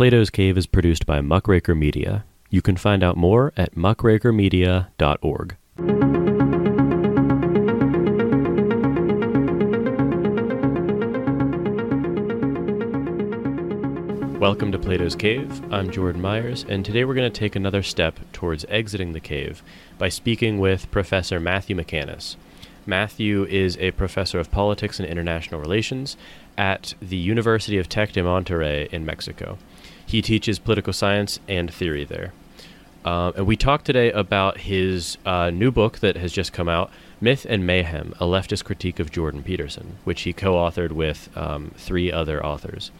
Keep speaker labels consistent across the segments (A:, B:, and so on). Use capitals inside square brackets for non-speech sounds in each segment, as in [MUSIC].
A: Plato's Cave is produced by Muckraker Media. You can find out more at muckrakermedia.org. Welcome to Plato's Cave. I'm Jordan Myers, and today we're going to take another step towards exiting the cave by speaking with Professor Matthew McManus. Matthew is a professor of politics and international relations at the University of Tec de Monterrey in Mexico. He teaches political science and theory there. Uh, and we talked today about his uh, new book that has just come out, Myth and Mayhem A Leftist Critique of Jordan Peterson, which he co authored with um, three other authors.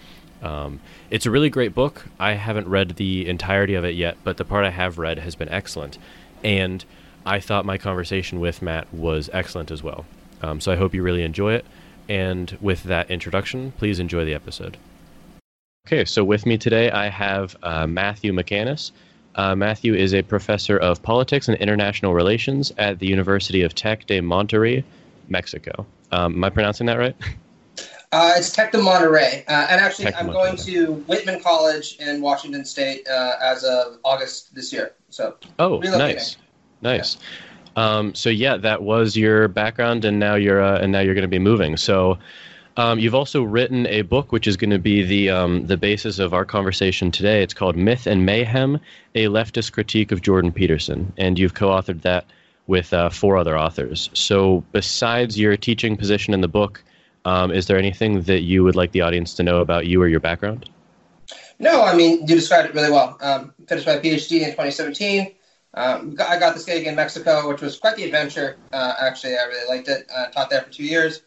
A: Um, it's a really great book. I haven't read the entirety of it yet, but the part I have read has been excellent. And I thought my conversation with Matt was excellent as well. Um, so I hope you really enjoy it. And with that introduction, please enjoy the episode. Okay, so with me today I have uh, Matthew McManus. Uh, Matthew is a professor of politics and international relations at the University of Tec de Monterrey, Mexico. Um, am I pronouncing that right? [LAUGHS]
B: Uh, it's Tec de Monterrey, uh, and actually, Tech I'm going to Whitman College in Washington State uh, as of August this year. So,
A: oh, nice, nice. Yeah. Um, so yeah, that was your background, and now you're uh, and now you're going to be moving. So, um, you've also written a book, which is going to be the um, the basis of our conversation today. It's called Myth and Mayhem: A Leftist Critique of Jordan Peterson, and you've co-authored that with uh, four other authors. So, besides your teaching position in the book um, is there anything that you would like the audience to know about you or your background?
B: No, I mean, you described it really well. Um, finished my PhD in 2017. Um, I got this gig in Mexico, which was quite the adventure. Uh, actually, I really liked it. I taught there for two years.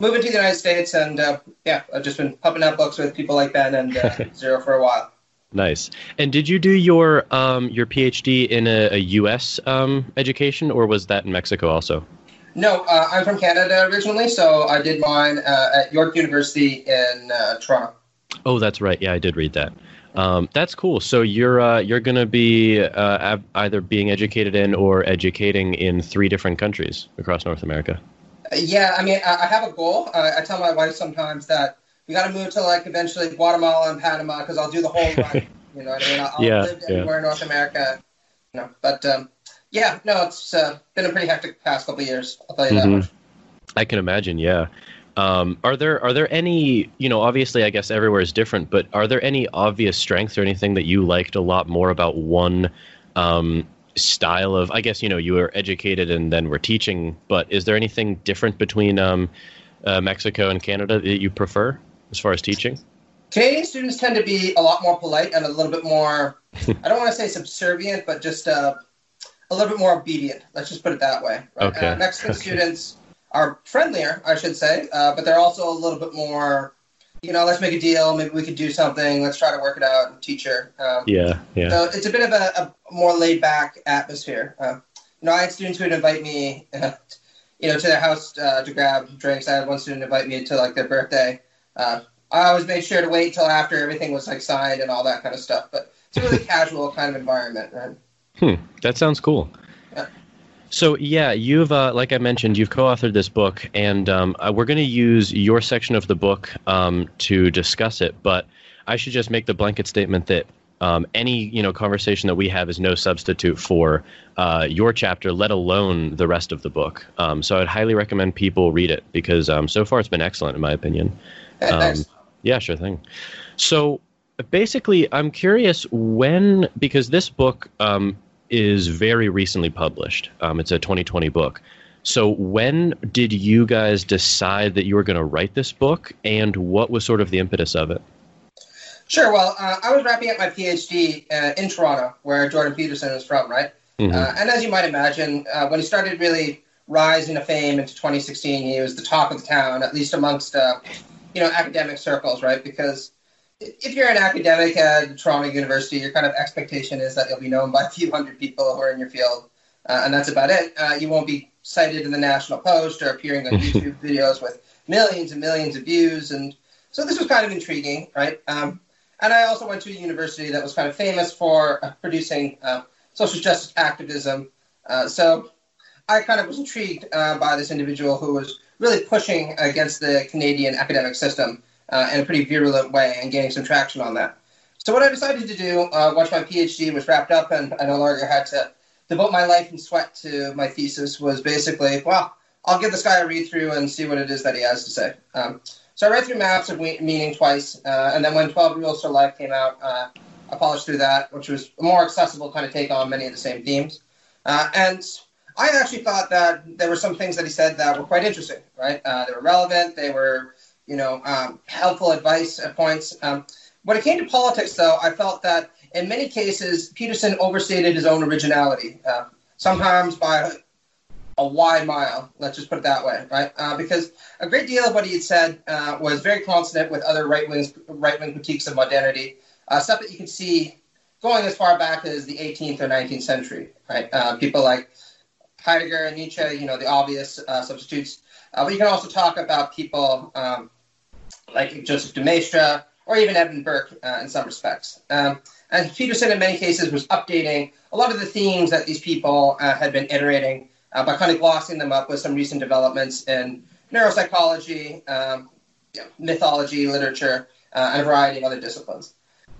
B: Moving to the United States, and uh, yeah, I've just been pumping out books with people like Ben and uh, [LAUGHS] Zero for a while.
A: Nice. And did you do your um, your PhD in a, a U.S. Um, education, or was that in Mexico also?
B: No, uh, I'm from Canada originally, so I did mine uh, at York University in uh, Toronto.
A: Oh, that's right. Yeah, I did read that. Um, that's cool. So you're uh, you're going to be uh, either being educated in or educating in three different countries across North America.
B: Yeah, I mean, I have a goal. I tell my wife sometimes that we got to move to like eventually Guatemala and Panama because I'll do the whole run. [LAUGHS] you know what I mean? I'll, yeah, live anywhere yeah. in North America. You know, but um, yeah, no, it's uh, been a pretty hectic past couple of years. I'll tell you mm-hmm. that much.
A: I can imagine. Yeah. Um, are there are there any you know obviously I guess everywhere is different, but are there any obvious strengths or anything that you liked a lot more about one um, style of I guess you know you were educated and then were teaching, but is there anything different between um, uh, Mexico and Canada that you prefer as far as teaching?
B: Canadian students tend to be a lot more polite and a little bit more [LAUGHS] I don't want to say subservient, but just uh, a little bit more obedient. Let's just put it that way. Right? Okay. Uh, Mexican [LAUGHS] okay. students are friendlier, I should say, uh, but they're also a little bit more. You know, let's make a deal. Maybe we could do something. Let's try to work it out. Teacher.
A: Um, yeah, yeah.
B: So it's a bit of a, a more laid back atmosphere. Uh, you know, I had students who would invite me, [LAUGHS] you know, to their house uh, to grab drinks. I had one student invite me to like their birthday. Uh, I always made sure to wait till after everything was like signed and all that kind of stuff. But it's a really [LAUGHS] casual kind of environment. Right?
A: Hmm, that sounds cool. So yeah, you've uh, like I mentioned, you've co-authored this book, and um, uh, we're going to use your section of the book um, to discuss it. But I should just make the blanket statement that um, any you know conversation that we have is no substitute for uh, your chapter, let alone the rest of the book. Um, so I'd highly recommend people read it because um, so far it's been excellent in my opinion. Um, yeah, sure thing. So basically, I'm curious when because this book um, is very recently published. Um, it's a 2020 book. So, when did you guys decide that you were going to write this book, and what was sort of the impetus of it?
B: Sure. Well, uh, I was wrapping up my PhD uh, in Toronto, where Jordan Peterson is from, right? Mm-hmm. Uh, and as you might imagine, uh, when he started really rising to fame into 2016, he was the talk of the town, at least amongst uh, you know academic circles, right? Because if you're an academic at Toronto University, your kind of expectation is that you'll be known by a few hundred people who are in your field, uh, and that's about it. Uh, you won't be cited in the National Post or appearing on [LAUGHS] YouTube videos with millions and millions of views, and so this was kind of intriguing, right? Um, and I also went to a university that was kind of famous for uh, producing uh, social justice activism, uh, so I kind of was intrigued uh, by this individual who was really pushing against the Canadian academic system uh, in a pretty virulent way and gaining some traction on that. So what I decided to do uh, once my PhD was wrapped up and I no longer had to devote my life and sweat to my thesis was basically, well, I'll give this guy a read through and see what it is that he has to say. Um, so I read through Maps of Meaning twice, uh, and then when 12 Rules for Life came out, uh, I polished through that, which was a more accessible kind of take on many of the same themes. Uh, and I actually thought that there were some things that he said that were quite interesting, right? Uh, they were relevant, they were, you know, um, helpful advice at points. Um, when it came to politics, though, I felt that in many cases, Peterson overstated his own originality, uh, sometimes by a wide mile. Let's just put it that way, right? Uh, because a great deal of what he had said uh, was very consonant with other right wing right wing critiques of modernity, uh, stuff that you can see going as far back as the 18th or 19th century, right? Uh, people like Heidegger and Nietzsche, you know, the obvious uh, substitutes. But you can also talk about people um, like Joseph de Maistre or even Edmund Burke in some respects. Um, and Peterson, in many cases, was updating a lot of the themes that these people had been iterating uh, by kind of glossing them up with some recent developments in neuropsychology, um, mythology, literature, uh, and a variety of other disciplines.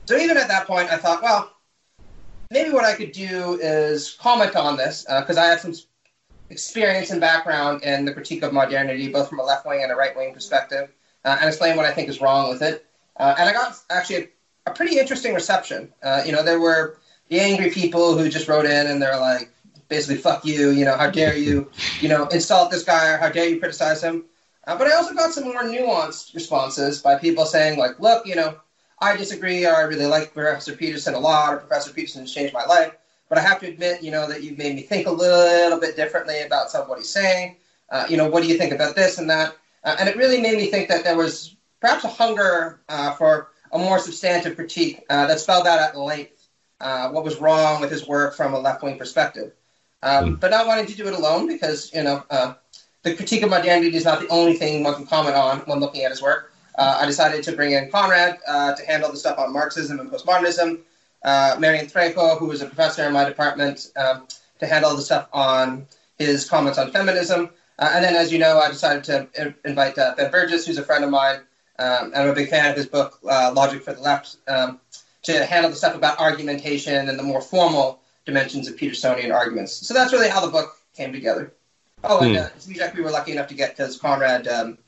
B: So even at that point, I thought, well, maybe what I could do is comment on this because uh, I have some experience and background in the critique of modernity, both from a left wing and a right wing perspective, uh, and explain what I think is wrong with it. Uh, and I got actually a, a pretty interesting reception. Uh, you know, there were the angry people who just wrote in and they're like, basically fuck you, you know, how dare you, [LAUGHS] you know, insult this guy or how dare you criticize him. Uh, but I also got some more nuanced responses by people saying like, look, you know, I disagree or I really like Professor Peterson a lot or Professor Peterson has changed my life. But I have to admit, you know, that you've made me think a little bit differently about some of what he's saying. Uh, you know, what do you think about this and that? Uh, and it really made me think that there was perhaps a hunger uh, for a more substantive critique uh, that spelled out at length uh, what was wrong with his work from a left wing perspective um, mm. but not wanting to do it alone because you know uh, the critique of modernity is not the only thing one can comment on when looking at his work. Uh, I decided to bring in Conrad uh, to handle the stuff on Marxism and postmodernism. Uh, Marion Trejo, who was a professor in my department, um, to handle the stuff on his comments on feminism. Uh, and then, as you know, I decided to invite uh, Ben Burgis, who's a friend of mine. Um, I'm a big fan of his book, Logic for the Left, um, to handle the stuff about argumentation and the more formal dimensions of Petersonian arguments. So that's really how the book came together. Oh, and hmm. uh, Zizek we were lucky enough to get because Conrad um,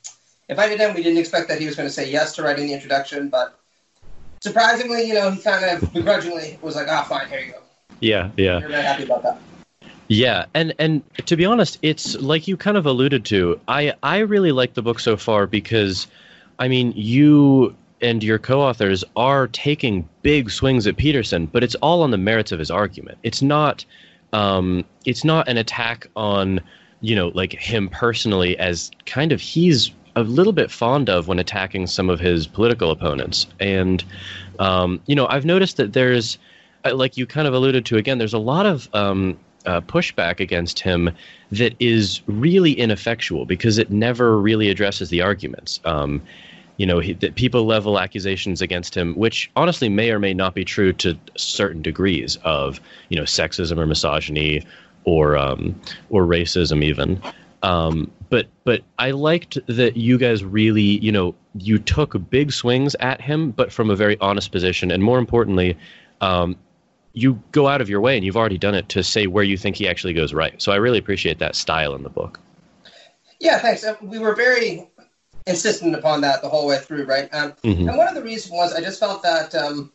B: invited him. We didn't expect that he was going to say yes to writing the introduction, but surprisingly, you know, he kind of begrudgingly was like, "Ah, oh, fine, here you go."
A: Yeah, yeah.
B: We're very happy about that.
A: Yeah, and and to be honest, it's like you kind of alluded to. I I really like the book so far because, I mean, you and your co-authors are taking big swings at Peterson, but it's all on the merits of his argument. It's not um, it's not an attack on you know like him personally as kind of he's a little bit fond of when attacking some of his political opponents. And um, you know I've noticed that there's uh, like you kind of alluded to again. There's a lot of um, uh, pushback against him that is really ineffectual because it never really addresses the arguments. Um, you know he, that people level accusations against him, which honestly may or may not be true to certain degrees of you know sexism or misogyny or um, or racism even. Um, but but I liked that you guys really you know you took big swings at him, but from a very honest position, and more importantly. Um, you go out of your way, and you've already done it to say where you think he actually goes right. So I really appreciate that style in the book.
B: Yeah, thanks. Uh, we were very insistent upon that the whole way through, right? Um, mm-hmm. And one of the reasons was I just felt that um,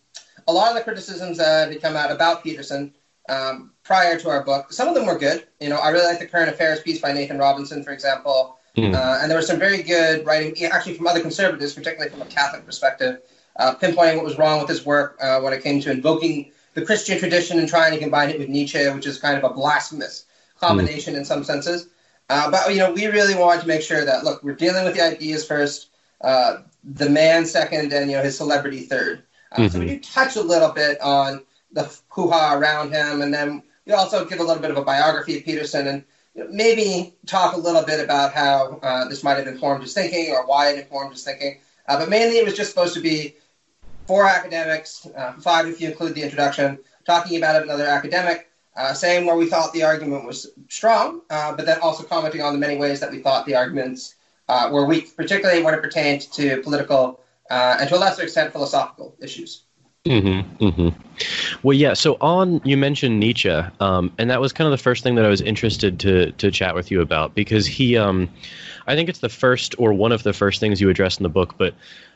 B: a lot of the criticisms that had come out about Peterson um, prior to our book, some of them were good. You know, I really like the current affairs piece by Nathan Robinson, for example. Mm-hmm. Uh, and there was some very good writing, actually from other conservatives, particularly from a Catholic perspective, uh, pinpointing what was wrong with his work uh, when it came to invoking the Christian tradition and trying to combine it with Nietzsche, which is kind of a blasphemous combination mm-hmm. in some senses. Uh, but you know, we really wanted to make sure that look, we're dealing with the ideas first, uh, the man second, and you know his celebrity third. Uh, mm-hmm. So we mm-hmm. do touch a little bit on the hoo-ha around him, and then we also give a little bit of a biography of Peterson, and you know, maybe talk a little bit about how uh, this might have informed his thinking or why it informed his thinking. Uh, but mainly, it was just supposed to be four academics, uh, five if you include the introduction, talking about another academic uh, saying where we thought the argument was strong, uh, but then also commenting on the many ways that we thought the arguments uh, were weak, particularly when it pertained to political uh, and to a lesser extent philosophical issues.
A: Mm-hmm, mm-hmm. Well, yeah. So on, you mentioned Nietzsche, um, and that was kind of the first thing that I was interested to to chat with you about because he, um, I think it's the first or one of the first things you address in the book. But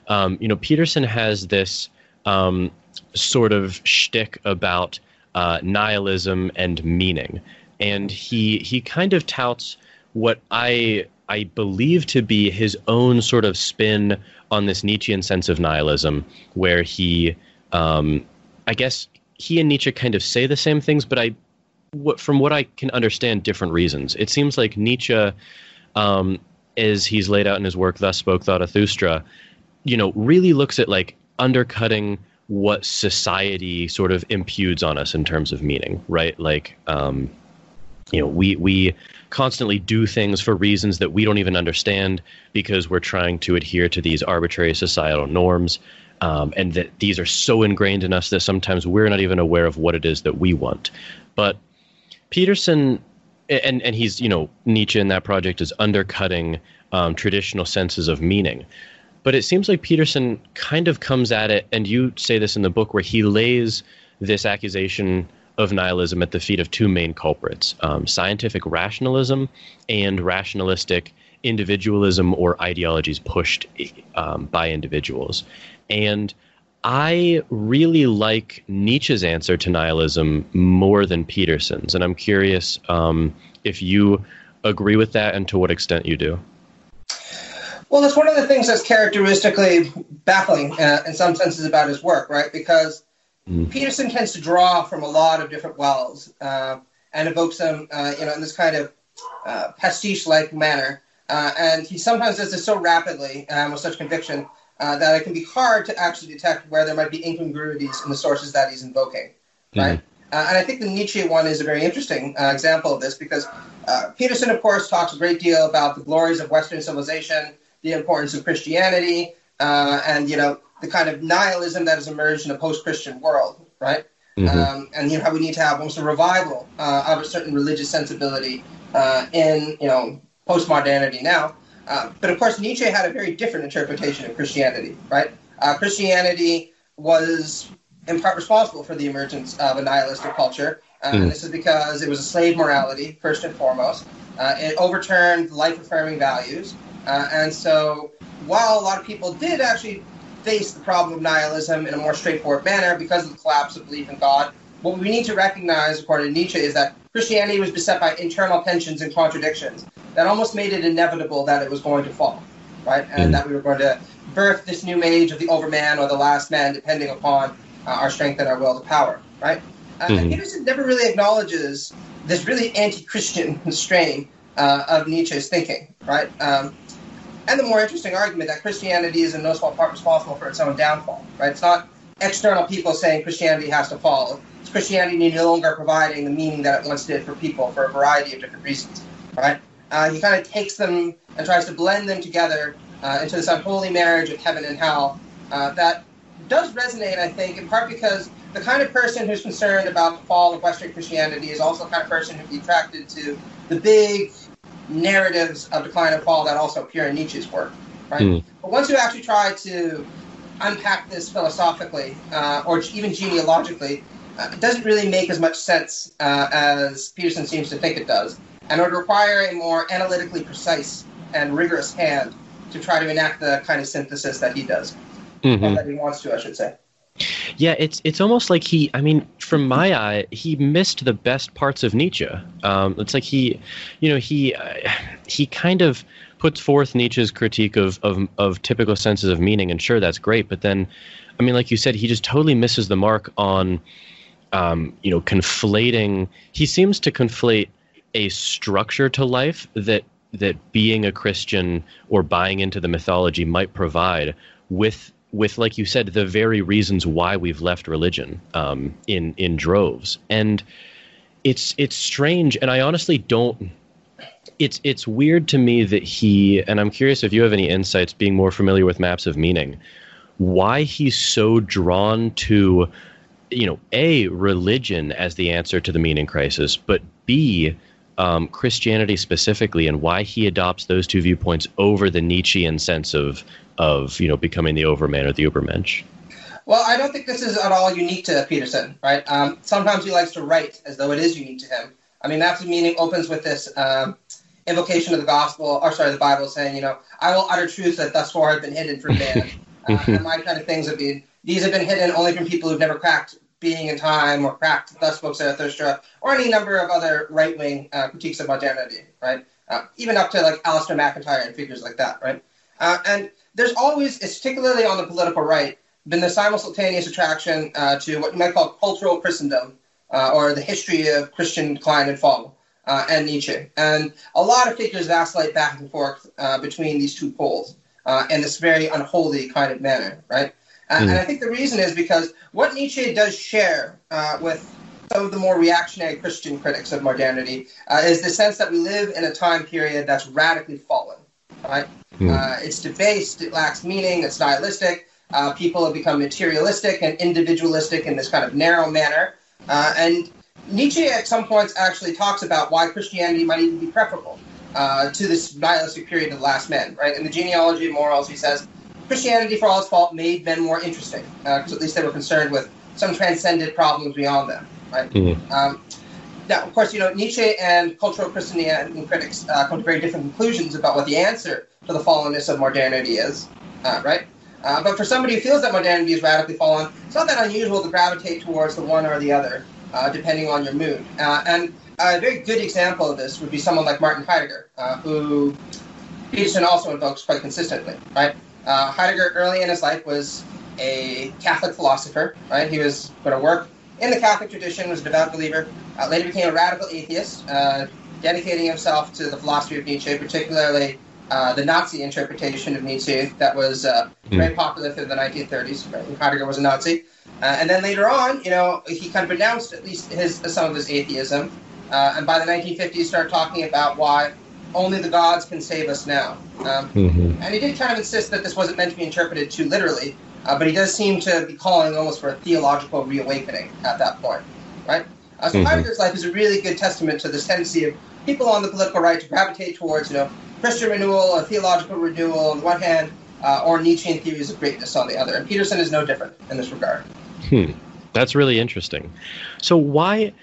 A: um, you know, Peterson has this um, sort of shtick about uh, nihilism and meaning, and he he kind of touts what I I believe to be his own sort of spin on this Nietzschean sense of nihilism, where he um, I guess he and Nietzsche kind of say the same things, but I, what, from what I can understand, different reasons. It seems like Nietzsche, um, as he's laid out in his work, Thus Spoke Zarathustra, you know, really looks at like undercutting what society sort of imputes on us in terms of meaning, right? Like, um, you know, we we constantly do things for reasons that we don't even understand because we're trying to adhere to these arbitrary societal norms um, and that these are so ingrained in us that sometimes we're not even aware of what it is that we want. But Peterson, and and he's you know Nietzsche in that project is undercutting um, traditional senses of meaning. But it seems like Peterson kind of comes at it, and you say this in the book, where he lays this accusation of nihilism at the feet of two main culprits um, scientific rationalism and rationalistic individualism or ideologies pushed um, by individuals. And I really like Nietzsche's answer to nihilism more than Peterson's. And I'm curious um, if you agree with that and to what extent you do.
B: Well, that's one of the things that's characteristically baffling uh, in some senses about his work, right? Because mm. Peterson tends to draw from a lot of different wells uh, and evokes them, uh, you know, in this kind of uh, pastiche-like manner. Uh, and he sometimes does this so rapidly um, with such conviction uh, that it can be hard to actually detect where there might be incongruities in the sources that he's invoking, mm-hmm. right? Uh, and I think the Nietzsche one is a very interesting uh, example of this because uh, Peterson, of course, talks a great deal about the glories of Western civilization, the importance of Christianity, uh, and you know the kind of nihilism that has emerged in a post-Christian world, right? Mm-hmm. Um, and you know how we need to have almost a revival uh, of a certain religious sensibility in you know post-modernity now. Uh, but of course, Nietzsche had a very different interpretation of Christianity, right? Uh, Christianity was in part responsible for the emergence of a nihilistic culture. Uh, mm. And this is because it was a slave morality, first and foremost. Uh, it overturned life affirming values. Uh, and so, while a lot of people did actually face the problem of nihilism in a more straightforward manner because of the collapse of belief in God, what we need to recognize, according to Nietzsche, is that Christianity was beset by internal tensions and contradictions that almost made it inevitable that it was going to fall, right? And mm. that we were going to birth this new age of the overman or the last man, depending upon uh, our strength and our will to power, right? Uh, mm-hmm. And Peterson never really acknowledges this really anti-Christian [LAUGHS] strain uh, of Nietzsche's thinking, right? Um, and the more interesting argument that Christianity is in no small part responsible for its own downfall, right? It's not external people saying Christianity has to fall. It's Christianity no longer providing the meaning that it once did for people for a variety of different reasons, right? Uh, he kind of takes them and tries to blend them together uh, into this unholy marriage of heaven and hell uh, that does resonate, I think, in part because the kind of person who's concerned about the fall of Western Christianity is also the kind of person who'd be attracted to the big narratives of decline and fall that also appear in Nietzsche's work, right? Mm. But once you actually try to unpack this philosophically uh, or even genealogically, uh, it doesn't really make as much sense uh, as Peterson seems to think it does and it would require a more analytically precise and rigorous hand to try to enact the kind of synthesis that he does, mm-hmm. that he wants to, I should say.
A: Yeah, it's it's almost like he. I mean, from my eye, he missed the best parts of Nietzsche. Um, it's like he, you know, he uh, he kind of puts forth Nietzsche's critique of, of of typical senses of meaning, and sure, that's great. But then, I mean, like you said, he just totally misses the mark on, um, you know, conflating. He seems to conflate a structure to life that that being a Christian or buying into the mythology might provide with with like you said the very reasons why we've left religion um, in in droves. And it's it's strange and I honestly don't it's it's weird to me that he and I'm curious if you have any insights being more familiar with maps of meaning why he's so drawn to you know a religion as the answer to the meaning crisis but b um, Christianity specifically and why he adopts those two viewpoints over the Nietzschean sense of of you know becoming the Overman or the Ubermensch.
B: Well, I don't think this is at all unique to Peterson, right? Um, sometimes he likes to write as though it is unique to him. I mean, Maps of Meaning opens with this um, invocation of the gospel, or sorry, the Bible, saying, you know, I will utter truths that thus far have been hidden from man. [LAUGHS] uh, and my kind of things have been, these have been hidden only from people who've never cracked Being and Time or cracked Thus Spoke Zarathustra or any number of other right wing uh, critiques of modernity, right? Uh, even up to like Alasdair MacIntyre and figures like that, right? Uh, and there's always, particularly on the political right, been the simultaneous attraction uh, to what you might call cultural Christendom, uh, or the history of Christian decline and fall, uh, and Nietzsche. And a lot of figures vacillate back and forth between these two poles in this very unholy kind of manner, right? Mm. And I think the reason is because what Nietzsche does share uh, with some of the more reactionary Christian critics of modernity is the sense that we live in a time period that's radically fallen, right? Mm. it's debased, it lacks meaning, it's nihilistic, uh, people have become materialistic and individualistic in this kind of narrow manner. Uh, and Nietzsche, at some points, actually talks about why Christianity might even be preferable uh, to this nihilistic period of the last men, right? In the genealogy of morals, he says Christianity, for all its fault, made men more interesting because uh, at least they were concerned with some transcendent problems beyond them, right? Mm-hmm. Um, now, of course, you know Nietzsche and cultural Christianity critics uh, come to very different conclusions about what the answer to the fallenness of modernity is, uh, right? Uh, but for somebody who feels that modernity is radically fallen, it's not that unusual to gravitate towards the one or the other, uh, depending on your mood. Uh, and a very good example of this would be someone like Martin Heidegger, uh, who Peterson also invokes quite consistently. Right? Uh, Heidegger, early in his life, was a Catholic philosopher. Right? He was going to work in the Catholic tradition, was a devout believer. Uh, later became a radical atheist, dedicating himself to the philosophy of Nietzsche, particularly uh, the Nazi interpretation of Nietzsche that was uh, mm. very popular through the 1930s. Right? Heidegger was a Nazi, uh, and then later on, you know, he kind of renounced at least his some of his atheism, uh, and by the 1950s, started talking about why only the gods can save us now. Um, mm-hmm. And he did kind of insist that this wasn't meant to be interpreted too literally, uh, but he does seem to be calling almost for a theological reawakening at that point, right? Uh, so mm-hmm. Heidegger's life is a really good testament to this tendency of people on the political right to gravitate towards, you know, Christian renewal, a theological renewal on the one hand, uh, or Nietzschean theories of greatness on the other. And Peterson is no different in this regard.
A: Hmm. That's really interesting. So, why?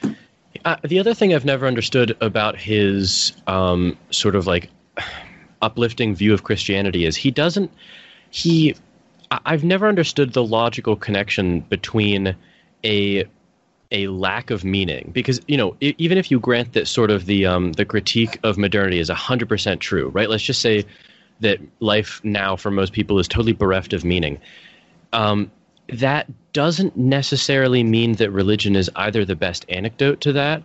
A: Uh, the other thing I've never understood about his um, sort of like uplifting view of Christianity is he doesn't. He. I've never understood the logical connection between a a lack of meaning because you know even if you grant that sort of the um, the critique of modernity is 100% true right let's just say that life now for most people is totally bereft of meaning um, that doesn't necessarily mean that religion is either the best anecdote to that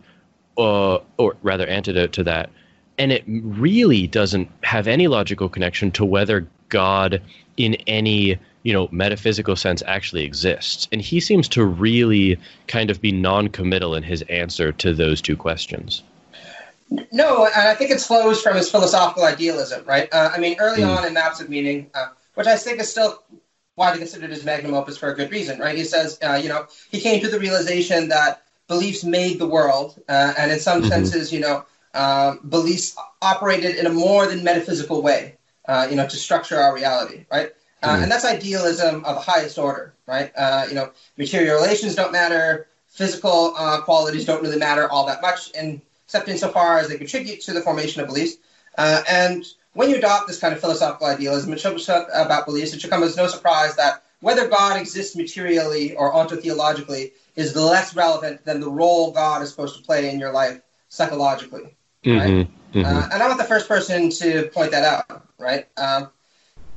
A: or, or rather antidote to that. And it really doesn't have any logical connection to whether god in any you know metaphysical sense actually exists. And he seems to really kind of be non-committal in his answer to those two questions.
B: No and i think it flows from his philosophical idealism right? Uh, i mean early mm. on in maps of meaning uh, which i think is still widely considered his magnum opus for a good reason right he says uh, you know he came to the realization that beliefs made the world uh, and in some mm-hmm. senses you know um, beliefs operated in a more than metaphysical way uh, you know to structure our reality right uh, mm. And that's idealism of the highest order, right? Uh, you know, material relations don't matter, physical uh, qualities don't really matter all that much, and except insofar as they contribute to the formation of beliefs. Uh, and when you adopt this kind of philosophical idealism, it shows about beliefs. It should come as no surprise that whether God exists materially or ontotheologically is less relevant than the role God is supposed to play in your life psychologically. Right? Mm-hmm, mm-hmm. Uh, and I'm not the first person to point that out, right? Um,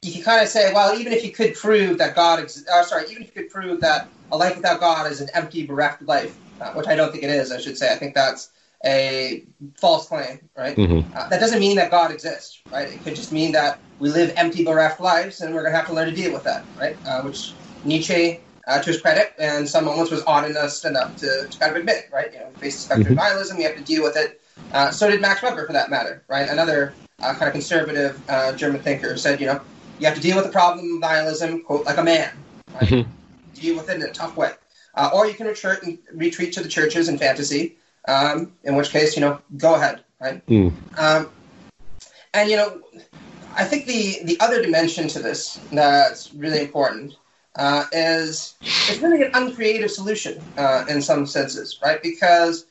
B: you can kind of say, well, even if you could prove that God, ex- uh, sorry, even if you could prove that a life without God is an empty, bereft life, uh, which I don't think it is, I should say. I think that's a false claim, right? Mm-hmm. Uh, that doesn't mean that God exists, right? It could just mean that we live empty, bereft lives, and we're going to have to learn to deal with that, right? Uh, which Nietzsche, uh, to his credit, and some moments was honest enough to, to kind of admit, right? You know, we face the specter mm-hmm. of nihilism, we have to deal with it. Uh, so did Max Weber, for that matter, right? Another kind of conservative German thinker said, you know, you have to deal with the problem of nihilism, quote, like a man. Right? Mm-hmm. Deal with it in a tough way. Uh, or you can retreat, retreat to the churches and fantasy, um, in which case, you know, go ahead. Right? Mm. Um, and, you know, I think the, the other dimension to this that's really important uh, is it's really an uncreative solution uh, in some senses, right? Because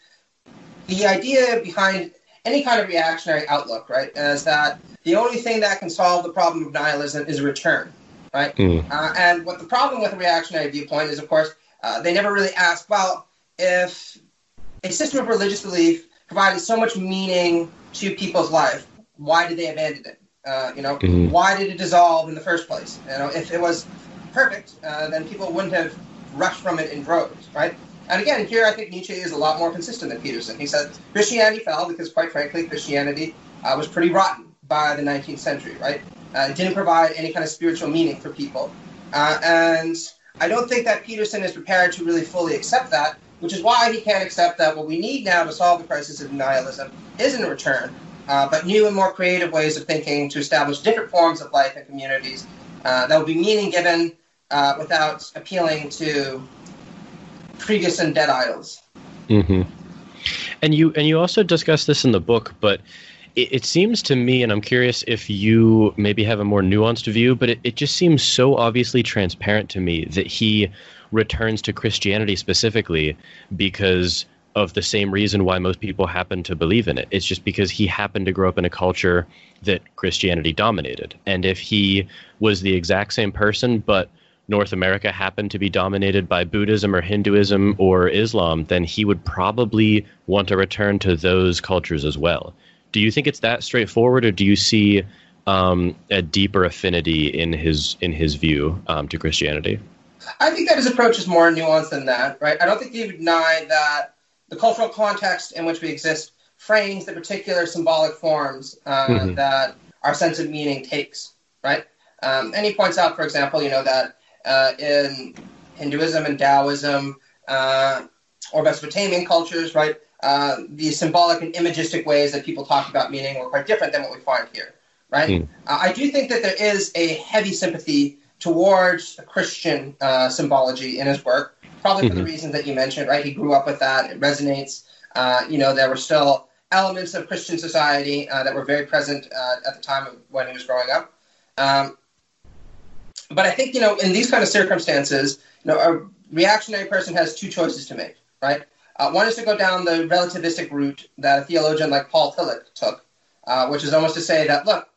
B: the idea behind any kind of reactionary outlook, right, is that the only thing that can solve the problem of nihilism is a return, right? Mm. Uh, and what the problem with a reactionary viewpoint is, of course, uh, they never really ask, well, if a system of religious belief provided so much meaning to people's life, why did they abandon it? Uh, you know, mm-hmm. why did it dissolve in the first place? You know, if it was perfect, uh, then people wouldn't have rushed from it in droves, right? And again, here I think Nietzsche is a lot more consistent than Peterson. He said Christianity fell because, quite frankly, Christianity uh, was pretty rotten by the 19th century, right? Uh, it didn't provide any kind of spiritual meaning for people. Uh, and I don't think that Peterson is prepared to really fully accept that, which is why he can't accept that what we need now to solve the crisis of nihilism isn't a return, uh, but new and more creative ways of thinking to establish different forms of life and communities uh, that will be meaning given uh, without appealing to previous and dead idols.
A: Mm-hmm. And you and you also discuss this in the book, but it, it, seems to me, and I'm curious if you maybe have a more nuanced view, but it, it just seems so obviously transparent to me that he returns to Christianity specifically because of the same reason why most people happen to believe in it. It's just because he happened to grow up in a culture that Christianity dominated. And if he was the exact same person, but North America happened to be dominated by Buddhism or Hinduism or Islam, then he would probably want to return to those cultures as well. Do you think it's that straightforward, or do you see um, a deeper affinity in his in his view um, to Christianity?
B: I think that his approach is more nuanced than that, right? I don't think he would deny that the cultural context in which we exist frames the particular symbolic forms uh, mm-hmm. that our sense of meaning takes, right? Um, and he points out, for example, you know that uh, in Hinduism and Taoism uh, or Mesopotamian cultures, right? Uh, the symbolic and imagistic ways that people talk about meaning were quite different than what we find here, right? Mm. I do think that there is a heavy sympathy towards a Christian uh, symbology in his work, probably for mm-hmm. the reasons that you mentioned, right? He grew up with that; it resonates. Uh, you know, there were still elements of Christian society uh, that were very present at the time of when he was growing up. Um, but I think, you know, in these kind of circumstances, you know, a reactionary person has two choices to make, right? Uh, one is to go down the relativistic route that a theologian like Paul Tillich took, uh, which is almost to say that, look,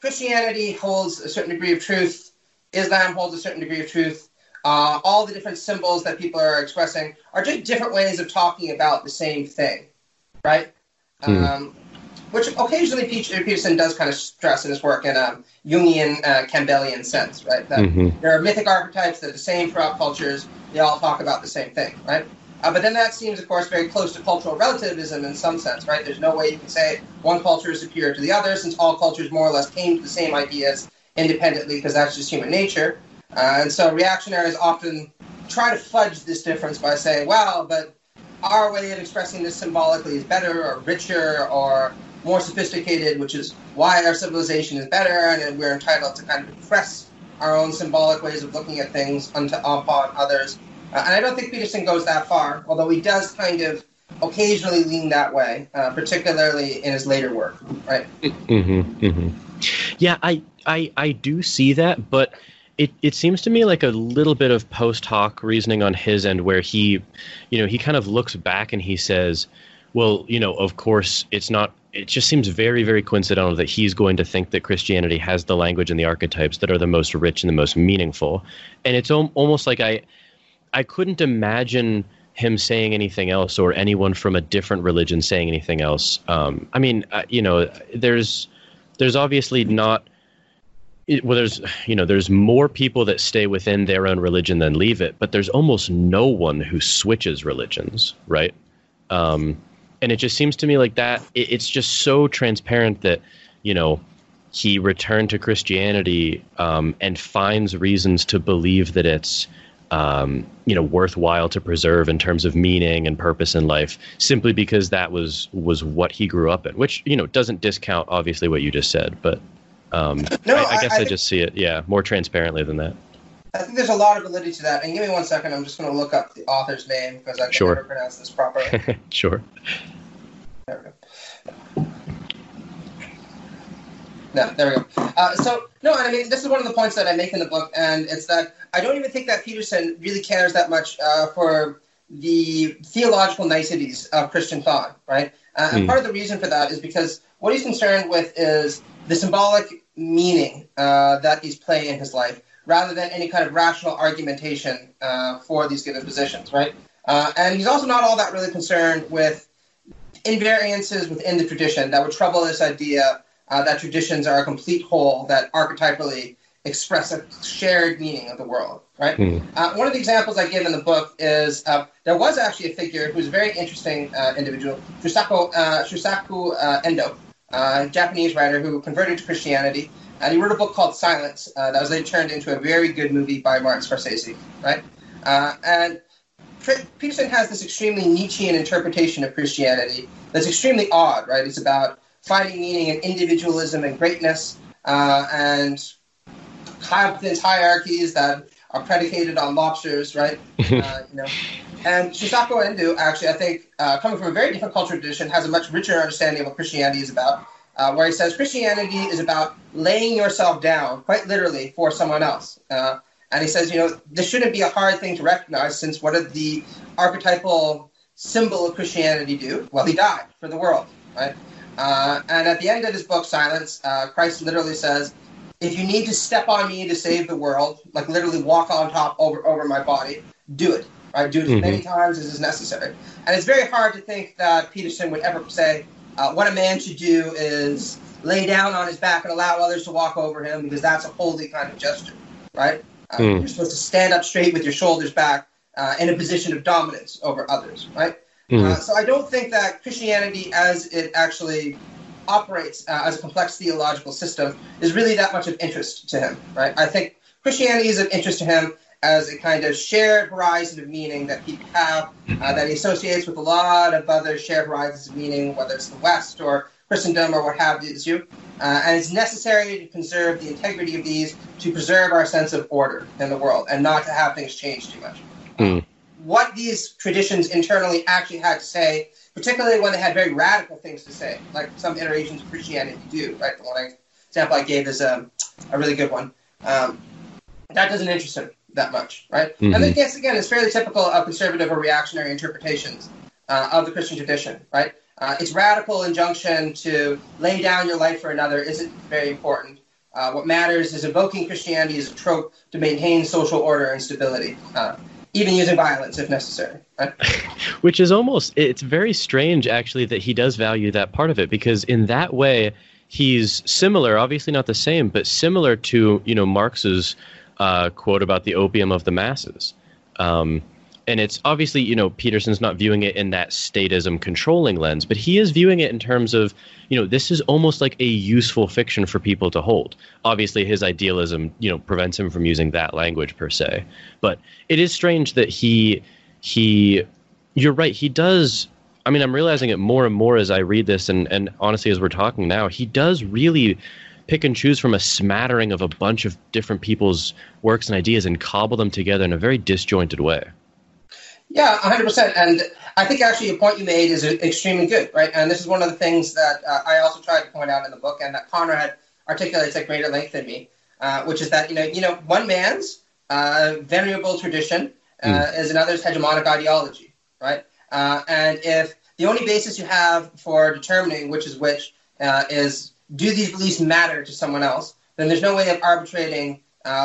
B: Christianity holds a certain degree of truth, Islam holds a certain degree of truth. Uh, all the different symbols that people are expressing are just different ways of talking about the same thing, right? Mm. Um, which occasionally Peterson does kind of stress in his work in a Jungian, uh, Campbellian sense, right? That mm-hmm. there are mythic archetypes that are the same throughout cultures. They all talk about the same thing, right? Uh, but then that seems, of course, very close to cultural relativism in some sense, right? There's no way you can say one culture is superior to the other, since all cultures more or less came to the same ideas independently, because that's just human nature. Uh, and so reactionaries often try to fudge this difference by saying, well, but our way of expressing this symbolically is better or richer or more sophisticated, which is why our civilization is better, and we're entitled to kind of impress our own symbolic ways of looking at things unto, upon others. Uh, and I don't think Peterson goes that far, although he does kind of occasionally lean that way, uh, particularly in his later work, right?
A: Mm-hmm, mm-hmm. Yeah, I, I, I do see that, but it, it seems to me like a little bit of post hoc reasoning on his end where he, you know, he kind of looks back and he says, well, you know, of course, it's not it just seems very, very coincidental that he's going to think that Christianity has the language and the archetypes that are the most rich and the most meaningful. And it's al- almost like I, I couldn't imagine him saying anything else or anyone from a different religion saying anything else. Um, I mean, uh, you know, there's, there's obviously not. Well, there's you know there's more people that stay within their own religion than leave it, but there's almost no one who switches religions, right? Um, and it just seems to me like that it, it's just so transparent that you know he returned to Christianity um, and finds reasons to believe that it's um, you know worthwhile to preserve in terms of meaning and purpose in life, simply because that was was what he grew up in. Which you know doesn't discount obviously what you just said, but um, no, I, I guess I, I, I just see it yeah more transparently than that.
B: I think there's a lot of validity to that. And give me one second. I'm just going to look up the author's name because I can sure. never pronounce this properly. [LAUGHS]
A: sure.
B: There we go. No, there we go. Uh, so no, and I mean this is one of the points that I make in the book, and it's that I don't even think that Peterson really cares that much uh, for the theological niceties of Christian thought, right? Uh, and mm. part of the reason for that is because what he's concerned with is the symbolic meaning uh, that these play in his life, rather than any kind of rational argumentation uh, for these given positions, right? Uh, and he's also not all that really concerned with invariances within the tradition that would trouble this idea uh, that traditions are a complete whole that archetypally express a shared meaning of the world, right? Mm. Uh, one of the examples I give in the book is uh, there was actually a figure who was a very interesting uh, individual, Shusaku, uh, Shusaku uh, Endo, a Japanese writer who converted to Christianity. And he wrote a book called Silence that was then turned into a very good movie by Martin Scorsese, right? and Peterson has this extremely Nietzschean interpretation of Christianity that's extremely odd, right? It's about finding meaning in individualism and greatness, uh, and competence hierarchies that are predicated on lobsters, right? [LAUGHS] uh, you know, and Shusaku Endo, actually, I think, uh, coming from a very different cultural tradition, has a much richer understanding of what Christianity is about. Uh, where he says Christianity is about laying yourself down, quite literally, for someone else. Uh, and he says, you know, this shouldn't be a hard thing to recognize, since what did the archetypal symbol of Christianity do? Well, he died for the world, right? Uh, and at the end of his book, Silence, uh, Christ literally says, if you need to step on me to save the world, like literally walk on top over, over my body, do it. Right? Do it mm-hmm. as many times as is necessary. And it's very hard to think that Peterson would ever say, uh, what a man should do is lay down on his back and allow others to walk over him because that's a holy kind of gesture, right? Uh, mm. You're supposed to stand up straight with your shoulders back uh, in a position of dominance over others, right? Mm-hmm. Uh, so I don't think that Christianity, as it actually operates uh, as a complex theological system, is really that much of interest to him, right? I think Christianity is of interest to him as a kind of shared horizon of meaning that people have, uh, that he associates with a lot of other shared horizons of meaning, whether it's the West or Christendom or what have you. Uh, and it's necessary to conserve the integrity of these to preserve our sense of order in the world and not to have things change too much. Mm what these traditions internally actually had to say, particularly when they had very radical things to say, like some iterations of Christianity do. Right, the one I, example I gave is a, um, a really good one. Um, that doesn't interest him that much, right? Mm-hmm. And then, yes, again, it's fairly typical of conservative or reactionary interpretations uh, of the Christian tradition, right? Uh, its radical injunction to lay down your life for another isn't very important. Uh, what matters is evoking Christianity as a trope to maintain social order and stability. Uh, even using violence if necessary. [LAUGHS]
A: Which is almost, it's very strange actually that he does value that part of it because in that way, he's similar, obviously not the same, but similar to, you know, Marx's uh, quote about the opium of the masses. Um, and it's obviously you know peterson's not viewing it in that statism controlling lens but he is viewing it in terms of you know this is almost like a useful fiction for people to hold. Obviously his idealism you know prevents him from using that language per se. But it is strange that he he you're right he does i mean i'm realizing it more and more as i read this and and honestly as we're talking now he does really pick and choose from a smattering of a bunch of different people's works and ideas and cobble them together in a very disjointed way
B: yeah, 100%. And I think actually a point you made is extremely good, right? And this is one of the things that uh, I also tried to point out in the book and that Conrad articulates at greater length than me, uh, which is that, you know, you know one man's uh, venerable tradition mm. is another's hegemonic ideology, right? Uh, and if the only basis you have for determining which is which uh, is do these beliefs matter to someone else, then there's no way of arbitrating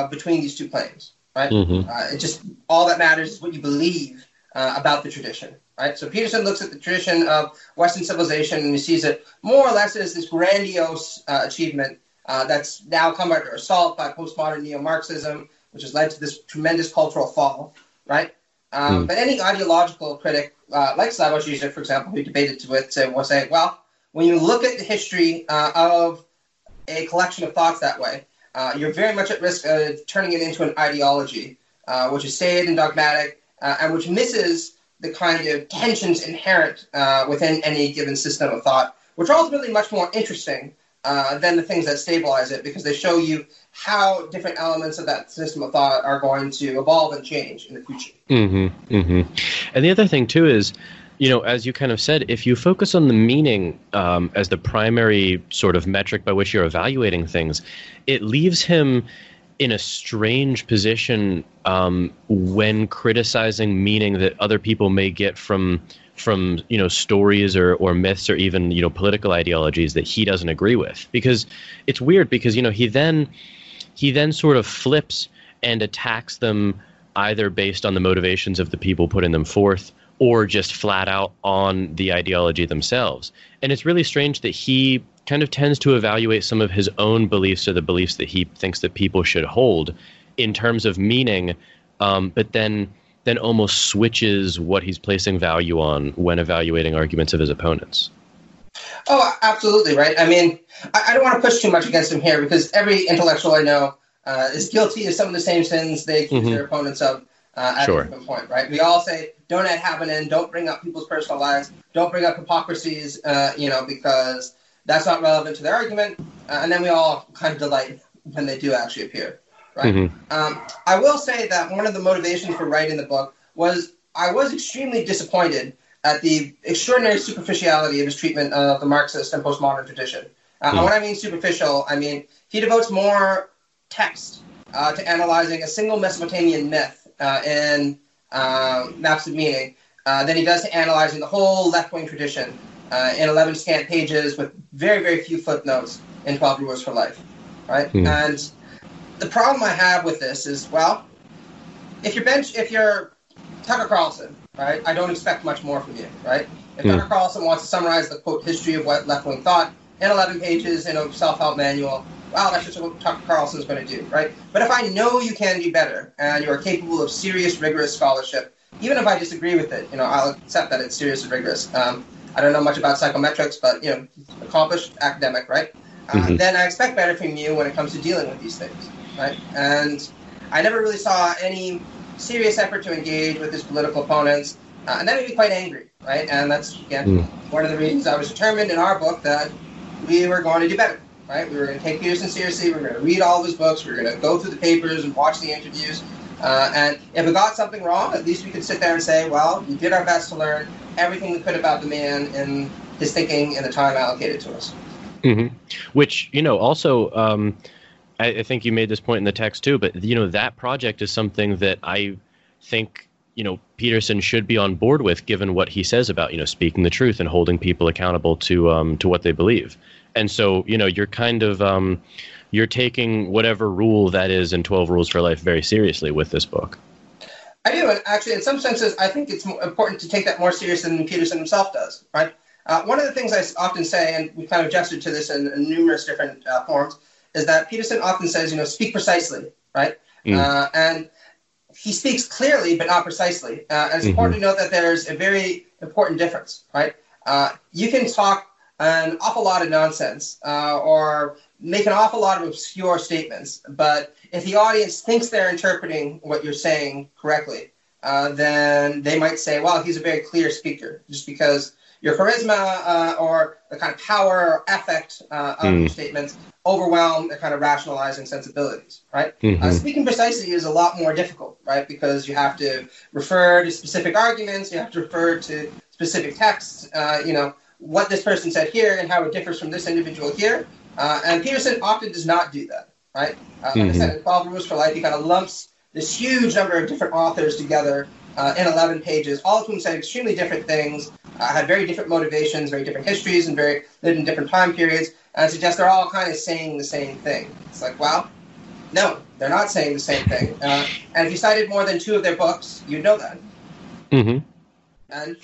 B: between these two claims, right? Mm-hmm. it just all that matters is what you believe uh, about the tradition. Right? So Peterson looks at the tradition of Western civilization and he sees it more or less as this grandiose uh, achievement uh, that's now come under assault by postmodern neo-Marxism, which has led to this tremendous cultural fall. Right? Um, mm. But any ideological critic, uh, like Slavoj Žižek, for example, who debated with, say, will say, well, when you look at the history uh, of a collection of thoughts that way, uh, you're very much at risk of turning it into an ideology, which is stated and dogmatic, uh, and which misses the kind of tensions inherent uh, within any given system of thought, which are ultimately much more interesting uh, than the things that stabilize it because they show you how different elements of that system of thought are going to evolve and change in the future.
A: Mm-hmm, mm-hmm. And the other thing too is you know, as you kind of said, if you focus on the meaning um, as the primary sort of metric by which you're evaluating things, it leaves him in a strange position um, when criticizing meaning that other people may get from from you know stories or, or myths or even you know political ideologies that he doesn't agree with because it's weird because you know he then he then sort of flips and attacks them either based on the motivations of the people putting them forth or just flat out on the ideology themselves. And it's really strange that he kind of tends to evaluate some of his own beliefs or the beliefs that he thinks that people should hold in terms of meaning, um, but then then almost switches what he's placing value on when evaluating arguments of his opponents.
B: Oh, absolutely right. I mean, I, I don't want to push too much against him here because every intellectual I know uh, is guilty of some of the same sins they accuse mm-hmm. their opponents of uh, at sure. a different point, right? We all say, don't ad hominem, don't bring up people's personal lives, don't bring up hypocrisies, uh, you know, because that's not relevant to their argument. Uh, and then we all kind of delight when they do actually appear, right? Mm-hmm. Um, I will say that one of the motivations for writing the book was I was extremely disappointed at the extraordinary superficiality of his treatment of the Marxist and postmodern tradition. Uh, mm. When I mean superficial, I mean he devotes more text uh, to analyzing a single Mesopotamian myth uh, in um, Maps of Meaning uh, than he does to analyzing the whole left wing tradition uh, in 11 scant pages with very, very few footnotes in 12 Rules for Life. Right? Mm. And the problem I have with this is, well, if you're bench, if you're Tucker Carlson, right, I don't expect much more from you, right? If mm. Tucker Carlson wants to summarize the quote history of what left wing thought in 11 pages in a self help manual, wow, that's just what Tucker Carlson is going to do, right? But if I know you can do better and you are capable of serious, rigorous scholarship, even if I disagree with it, you know, I'll accept that it's serious and rigorous. Um, I don't know much about psychometrics, but you know, accomplished academic, right? Uh, mm-hmm. Then I expect better from you when it comes to dealing with these things, right? And I never really saw any serious effort to engage with his political opponents, uh, and that made me quite angry, right? And that's again mm. one of the reasons I was determined in our book that we were going to do better right? We were going to take Peterson seriously. We were going to read all of his books. We were going to go through the papers and watch the interviews. Uh, and if we got something wrong, at least we could sit there and say, well, we did our best to learn everything we could about the man and his thinking in the time allocated to us.
A: Mm-hmm. Which, you know, also, um, I, I think you made this point in the text too, but, you know, that project is something that I think you know Peterson should be on board with, given what he says about you know speaking the truth and holding people accountable to um, to what they believe and so you know you're kind of um, you're taking whatever rule that is in 12 rules for life very seriously with this book
B: i do and actually in some senses i think it's important to take that more serious than peterson himself does right uh, one of the things i often say and we've kind of gestured to this in, in numerous different uh, forms is that peterson often says you know speak precisely right mm. uh, and he speaks clearly but not precisely uh, and it's mm-hmm. important to note that there's a very important difference right uh, you can talk an awful lot of nonsense uh, or make an awful lot of obscure statements. But if the audience thinks they're interpreting what you're saying correctly, uh, then they might say, well, he's a very clear speaker, just because your charisma uh, or the kind of power or affect uh, of mm. your statements overwhelm the kind of rationalizing sensibilities, right? Mm-hmm. Uh, speaking precisely is a lot more difficult, right? Because you have to refer to specific arguments, you have to refer to specific texts, uh, you know, what this person said here and how it differs from this individual here. Uh, and Peterson often does not do that, right? Uh, like mm-hmm. I said, in 12 Rules for Life, he kind of lumps this huge number of different authors together uh, in 11 pages, all of whom said extremely different things, uh, had very different motivations, very different histories, and very lived in different time periods, and suggests they're all kind of saying the same thing. It's like, well, no, they're not saying the same thing. Uh, and if you cited more than two of their books, you'd know that.
A: Mm-hmm.
B: And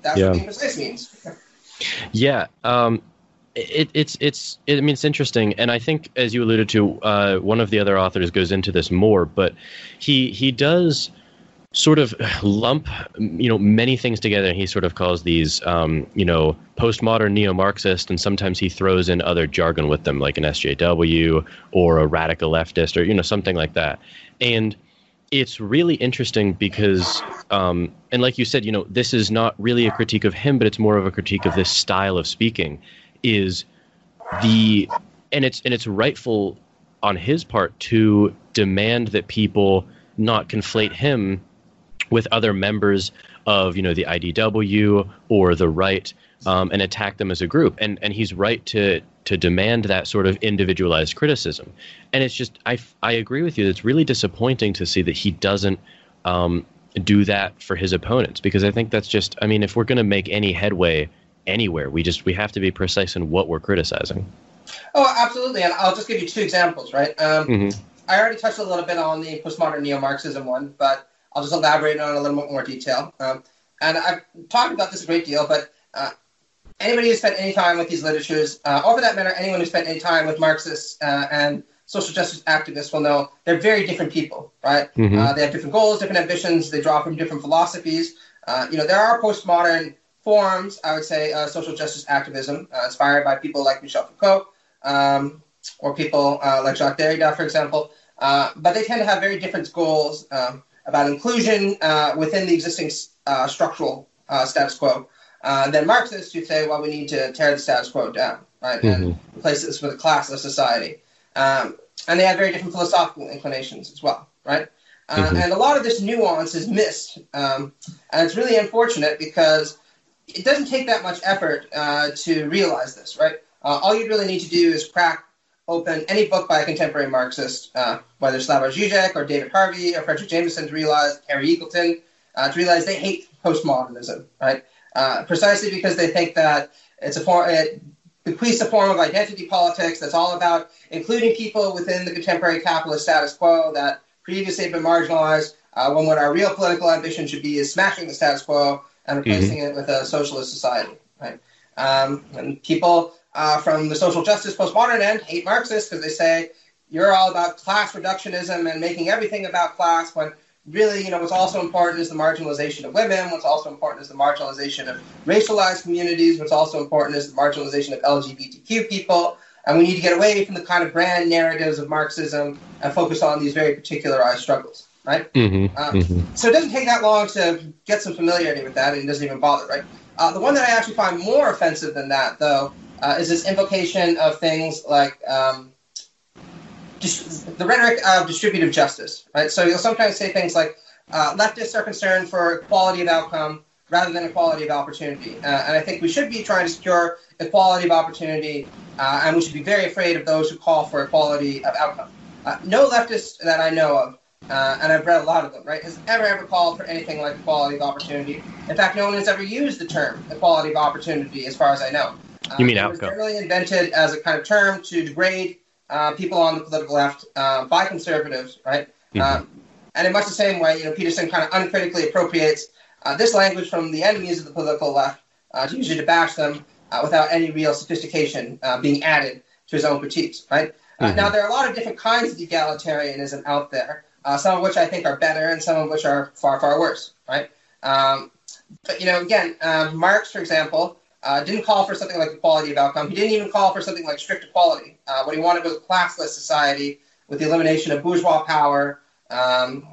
B: that's yeah. what being precise means. [LAUGHS]
A: Yeah. Um, it, it's it's it, I mean it's interesting, and I think as you alluded to, uh, one of the other authors goes into this more, but he he does sort of lump you know many things together. He sort of calls these um, you know postmodern neo-Marxist, and sometimes he throws in other jargon with them, like an SJW or a radical leftist, or you know something like that, and it's really interesting because um, and like you said you know this is not really a critique of him but it's more of a critique of this style of speaking is the and it's and it's rightful on his part to demand that people not conflate him with other members of you know the IDW or the right um, and attack them as a group. And and he's right to to demand that sort of individualized criticism. And it's just I I agree with you. It's really disappointing to see that he doesn't. Um, do that for his opponents because I think that's just I mean if we're going to make any headway anywhere we just we have to be precise in what we're criticizing.
B: Oh, absolutely, and I'll just give you two examples, right? Um, mm-hmm. I already touched a little bit on the postmodern neo-Marxism one, but I'll just elaborate on it a little bit more detail. Um, and I've talked about this a great deal, but uh, anybody who spent any time with these literatures, uh, or for that matter, anyone who spent any time with Marxists uh, and social justice activists will know they're very different people, right? Mm-hmm. Uh, they have different goals, different ambitions. They draw from different philosophies. Uh, you know, there are postmodern forms, I would say, uh, social justice activism, uh, inspired by people like Michel Foucault um, or people uh, like Jacques Derrida, for example. but they tend to have very different goals um, about inclusion within the existing structural status quo. Uh, then Marxists who say, well, we need to tear the status quo down, right, mm-hmm. and replace this with a classless society. Um, and they have very different philosophical inclinations as well, right? Uh, mm-hmm. And a lot of this nuance is missed, um, and it's really unfortunate because it doesn't take that much effort uh, to realize this, right? Uh, all you'd really need to do is crack open any book by a contemporary Marxist, uh, whether Slavoj Žižek or David Harvey or Fredric Jameson, to realize Terry Eagleton, uh, to realize they hate postmodernism, right? Uh, precisely because they think that it's a form, it bequeaths a form of identity politics that's all about including people within the contemporary capitalist status quo that previously had been marginalized, uh, when what our real political ambition should be is smashing the status quo and replacing mm-hmm. it with a socialist society. Right? Um, and people uh, from the social justice postmodern end hate Marxists because they say you're all about class reductionism and making everything about class when really, you know, what's also important is the marginalization of women. What's also important is the marginalization of racialized communities. What's also important is the marginalization of LGBTQ people. And we need to get away from the kind of grand narratives of Marxism and focus on these very particularized struggles, right? Mm-hmm, um, mm-hmm. So it doesn't take that long to get some familiarity with that, and it doesn't even bother, right? Uh, the one that I actually find more offensive than that, though, uh, is this invocation of things like um, the rhetoric of distributive justice, right? So you'll sometimes say things like uh, leftists are concerned for equality of outcome rather than equality of opportunity. Uh, and I think we should be trying to secure equality of opportunity, uh, and we should be very afraid of those who call for equality of outcome. Uh, no leftist that I know of, uh, and I've read a lot of them, right, has ever, ever called for anything like equality of opportunity. In fact, no one has ever used the term equality of opportunity, as far as I know.
A: you mean outcome?
B: It was generally invented as a kind of term to degrade uh, people on the political left uh, by conservatives, right? Mm-hmm. Um, and in much the same way, you know, Peterson kind of uncritically appropriates uh, this language from the enemies of the political left, uh, to usually to bash them uh, without any real sophistication being added to his own critiques, right? Mm-hmm. now, there are a lot of different kinds of egalitarianism out there, some of which I think are better and some of which are far, far worse, right? Um, but, you know, again, um, Marx, for example, uh, didn't call for something like equality of outcome. He didn't even call for something like strict equality. Uh, what he wanted was a classless society with the elimination of bourgeois power um,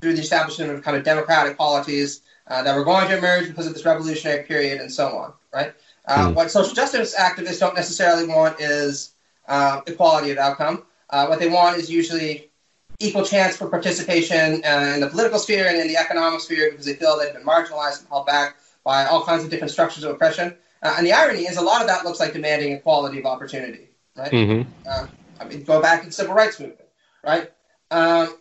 B: through the establishment of kind of democratic polities uh, that were going to emerge because of this revolutionary period and so on. Right. Mm. What social justice activists don't necessarily want is uh, equality of outcome. Uh, what they want is usually equal chance for participation in the political sphere and in the economic sphere because they feel they've been marginalized and held back by all kinds of different structures of oppression. Uh, and the irony is, a lot of that looks like demanding equality of opportunity, right? Mm-hmm. Uh, I mean, go back to the civil rights movement, right? Um,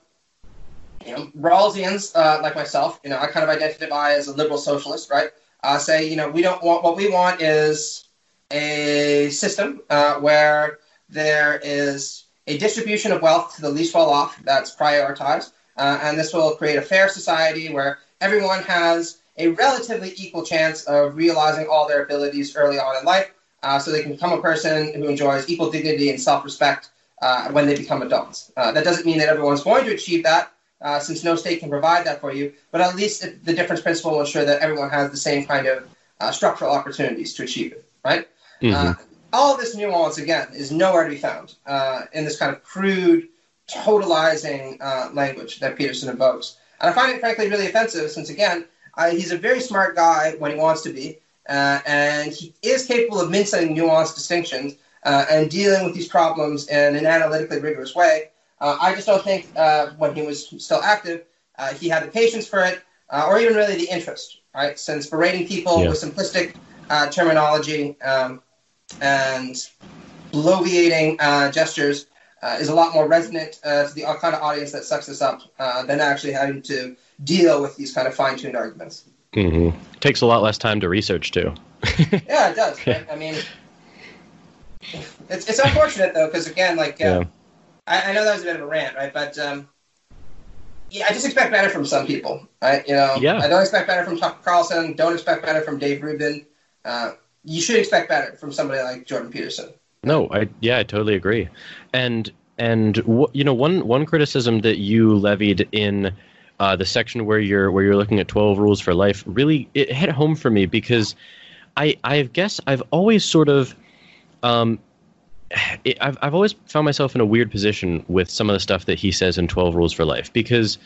B: you know, Rawlsians uh, like myself, you know, I kind of identify as a liberal socialist, right? Uh, say, you know, we don't want what we want is a system uh, where there is a distribution of wealth to the least well off that's prioritized, uh, and this will create a fair society where everyone has a relatively equal chance of realizing all their abilities early on in life uh, so they can become a person who enjoys equal dignity and self respect uh, when they become adults. Uh, that doesn't mean that everyone's going to achieve that. Uh, since no state can provide that for you, but at least the difference principle will ensure that everyone has the same kind of uh, structural opportunities to achieve it, right? Mm-hmm. Uh, all of this nuance, again, is nowhere to be found in this kind of crude, totalizing language that Peterson evokes. And I find it, frankly, really offensive since, again, uh, he's a very smart guy when he wants to be, uh, and he is capable of mincing nuanced distinctions uh, and dealing with these problems in an analytically rigorous way. Uh, I just don't think uh, when he was still active, uh, he had the patience for it, or even really the interest. right? Since berating people yeah. with simplistic uh, terminology um, and bloviating uh, gestures uh, is a lot more resonant uh, to the kind of audience that sucks this up uh, than actually having to deal with these kind of fine-tuned arguments.
A: Mm-hmm. Takes a lot less time to research too. [LAUGHS]
B: yeah, it does. Right? I mean, it's it's unfortunate though because again, like uh, yeah. I, I, know that was a bit of a rant, right? But um, yeah, I just expect better from some people, right? You know,
A: yeah.
B: I don't expect better from Tucker Carlson. Don't expect better from Dave Rubin. You should expect better from somebody like Jordan Peterson.
A: No, I yeah, I totally agree. And and you know one one criticism that you levied in uh, the section where you're where you're looking at 12 rules for life really it hit home for me because I I guess I've always sort of um, [SIGHS] it, I've I've always found myself in a weird position with some of the stuff that he says in 12 rules for life because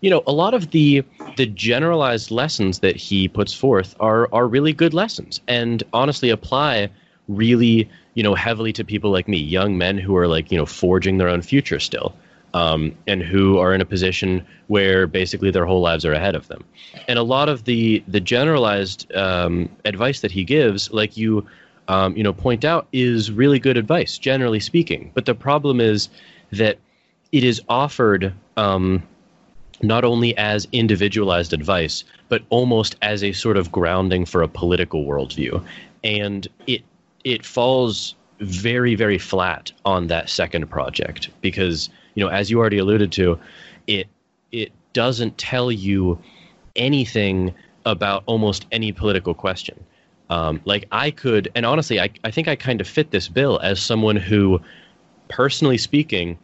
A: you know a lot of the the generalized lessons that he puts forth are are really good lessons and honestly apply really you know heavily to people like me young men who are like you know forging their own future still um, and who are in a position where basically their whole lives are ahead of them. And a lot of the the generalized um, advice that he gives like you um, you know point out is really good advice generally speaking. But the problem is that it is offered um, not only as individualized advice, but almost as a sort of grounding for a political worldview. And it it falls very very flat on that second project because you know as you already alluded to it it doesn't tell you anything about almost any political question um, like i could and honestly I, I think i kind of fit this bill as someone who personally speaking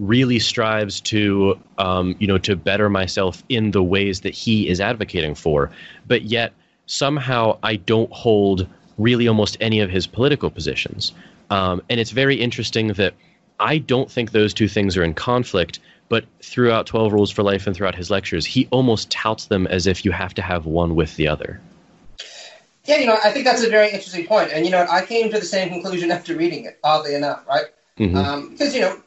A: really strives to um, you know to better myself in the ways that he is advocating for but yet somehow i don't hold really almost any of his political positions. Um, and it's very interesting that I don't think those two things are in conflict, but throughout 12 Rules for Life and throughout his lectures, he almost touts them as if you have to have one with the other.
B: Yeah, you know, I think that's a very interesting. And, you know, I came to the same conclusion [LAUGHS] after reading it, oddly enough, right? Mm-hmm. Um, because, you know,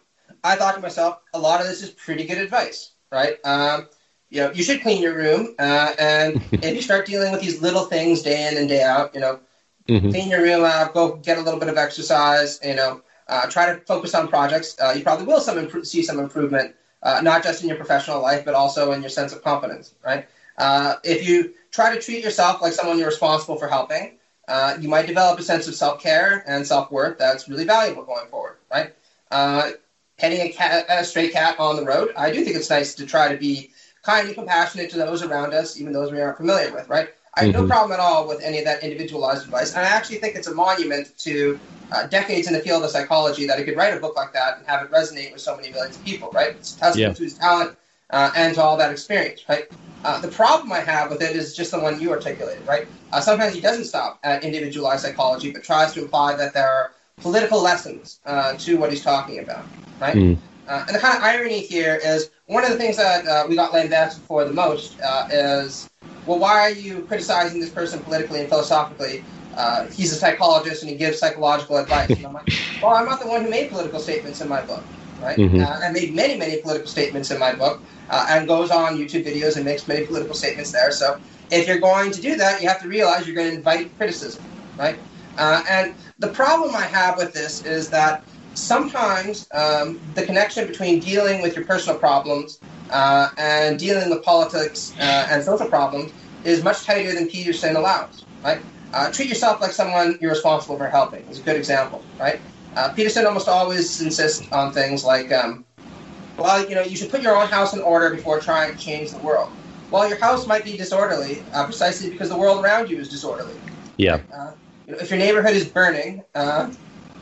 B: I thought to myself, a lot of this is pretty good advice, right? Um, you know, you should clean your room. Uh, and [LAUGHS] if you start dealing with these little things day in and day out, you know, mm-hmm. clean your room out, go get a little bit of exercise, you know, uh, try to focus on projects. Uh, you probably will some imp- see some improvement, uh, not just in your professional life, but also in your sense of confidence, right? Uh, if you try to treat yourself like someone you're responsible for helping, uh, you might develop a sense of self-care and self-worth that's really valuable going forward, right? Petting a, cat, a stray cat on the road, I do think it's nice to try to be kind and compassionate to those around us, even those we aren't familiar with, right? I have mm-hmm. no problem at all with any of that individualized advice. And I actually think it's a monument to uh, decades in the field of psychology that he could write a book like that and have it resonate with so many millions of people, right? It's a testament yeah. to his talent uh, and to all that experience, right? Uh, the problem I have with it is just the one you articulated, right? Uh, sometimes he doesn't stop at individualized psychology, but tries to imply that there are political lessons uh, to what he's talking about, right? Mm. Uh, and the kind of irony here is one of the things that we got lambasted for the most is well, why are you criticizing this person politically and philosophically? Uh, he's a psychologist and he gives psychological advice. And I'm like, [LAUGHS] well, I'm not the one who made political statements in my book, right? Mm-hmm. Uh, I made many, many political statements in my book uh, and goes on YouTube videos and makes many political statements there. So if you're going to do that, you have to realize you're going to invite criticism, right? Uh, and the problem I have with this is that sometimes um, the connection between dealing with your personal problems uh, and dealing with politics uh, and social problems is much tighter than Peterson allows, right? Uh, treat yourself like someone you're responsible for helping is a good example, right? Uh, Peterson almost always insists on things like, um, well, you know, you should put your own house in order before trying to change the world. Well, your house might be disorderly uh, precisely because the world around you is disorderly.
A: Yeah.
B: Uh, if your neighborhood is burning,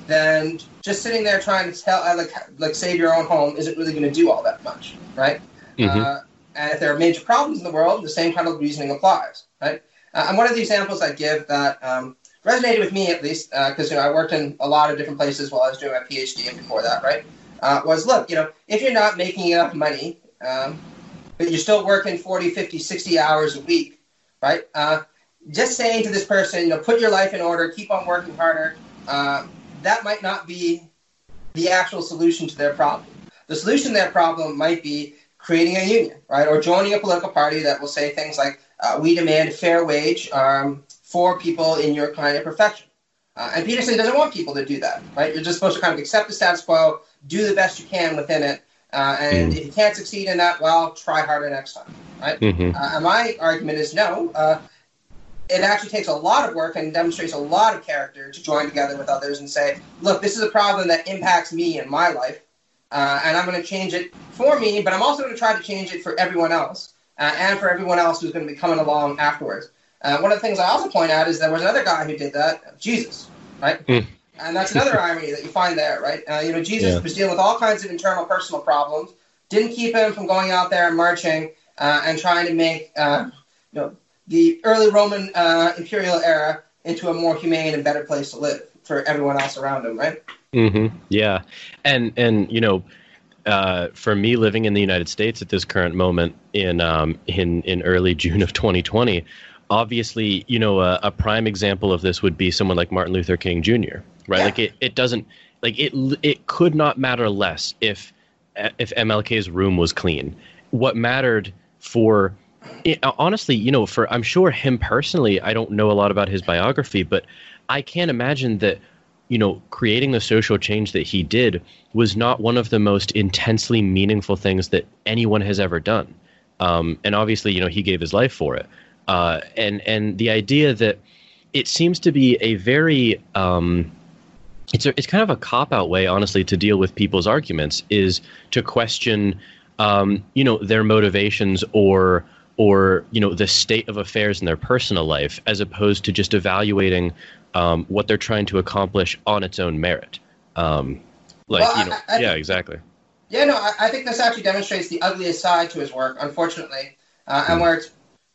B: then just sitting there trying to tell, like, like save your own home isn't really going to do all that much, right? Mm-hmm. Uh, and if there are major problems in the world, the same kind of reasoning applies, right? Uh, and one of the examples I give that um, resonated with me at least, because uh, you know I worked in a lot of different places while I was doing my PhD and before that, right? Uh, was look, you know, if you're not making enough money, um, but you're still working 40, 50, 60 hours a week, right? Uh, just saying to this person, you know, put your life in order, keep on working harder, uh, that might not be the actual solution to their problem. The solution to their problem might be creating a union, right? Or joining a political party that will say things like, uh, we demand a fair wage um, for people in your kind of profession. Uh, and Peterson doesn't want people to do that, right? You're just supposed to kind of accept the status quo, do the best you can within it, uh, and mm. if you can't succeed in that, well, try harder next time, right? Mm-hmm. Uh, and my argument is no. It actually takes a lot of work and demonstrates a lot of character to join together with others and say, look, this is a problem that impacts me in my life, uh, and I'm going to change it for me, but I'm also going to try to change it for everyone else uh, and for everyone else who's going to be coming along afterwards. Uh, one of the things I also point out is there was another guy who did that, Jesus, right? Mm. And that's another [LAUGHS] irony that you find there, right? Uh, you know, Jesus yeah. was dealing with all kinds of internal personal problems, didn't keep him from going out there and marching uh, and trying to make, uh, you know, the early Roman uh, imperial era into a more humane and better place to live for everyone else around him, right?
A: Mm-hmm. Yeah, and and you know, uh, for me living in the United States at this current moment in um, in in early June of 2020, obviously, you know, a, a, prime example of this would be someone like Martin Luther King Jr. Right? Yeah. Like it, it doesn't like it it could not matter less if if MLK's room was clean. What mattered for it, honestly, you know, for I'm sure him personally, I don't know a lot about his biography, but I can't imagine that, you know, creating the social change that he did was not one of the most intensely meaningful things that anyone has ever done. Um, and obviously, you know, he gave his life for it. Uh, and and the idea that it seems to be a very um, it's a, it's kind of a cop out way, honestly, to deal with people's arguments is to question, um, you know, their motivations or or you know the state of affairs in their personal life as opposed to just evaluating um, what they're trying to accomplish on its own merit um, like well, you know I, I yeah exactly
B: yeah no I, I, think this actually demonstrates the ugliest side to his work unfortunately uh, and mm. where its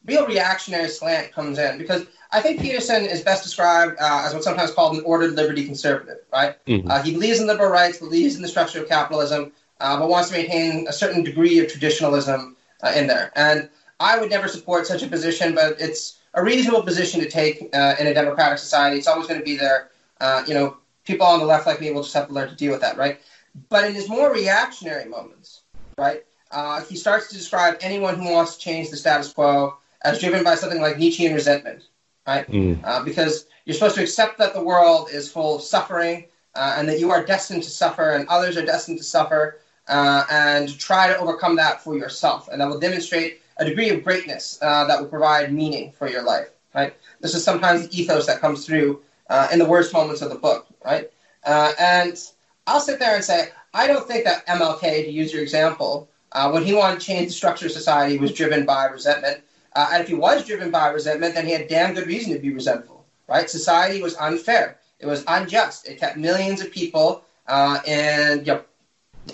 B: real reactionary slant comes in because I think Peterson is best described uh, as what's sometimes called an ordered liberty conservative, right? Mm-hmm. Uh, he believes in liberal rights, believes in the structure of capitalism, uh, but wants to maintain a certain degree of traditionalism uh, in there. And I would never support such a position, but it's a reasonable position to take uh, in a democratic society. It's always going to be there. Uh, you know, people on the left like me will just have to learn to deal with that, right? But in his more reactionary moments, right, uh, he starts to describe anyone who wants to change the status quo as driven by something like Nietzschean resentment, right? Mm. Uh, because you're supposed to accept that the world is full of suffering uh, and that you are destined to suffer and others are destined to suffer, uh, and try to overcome that for yourself. And that will demonstrate a degree of greatness uh, that will provide meaning for your life. Right. This is sometimes the ethos that comes through uh, in the worst moments of the book. Right. Uh, and I'll sit there and say, I don't think that MLK, to use your example, uh, when he wanted to change the structure of society, was driven by resentment. Uh, and if he was driven by resentment, then he had damn good reason to be resentful. Right. Society was unfair. It was unjust. It kept millions of people uh, and you know,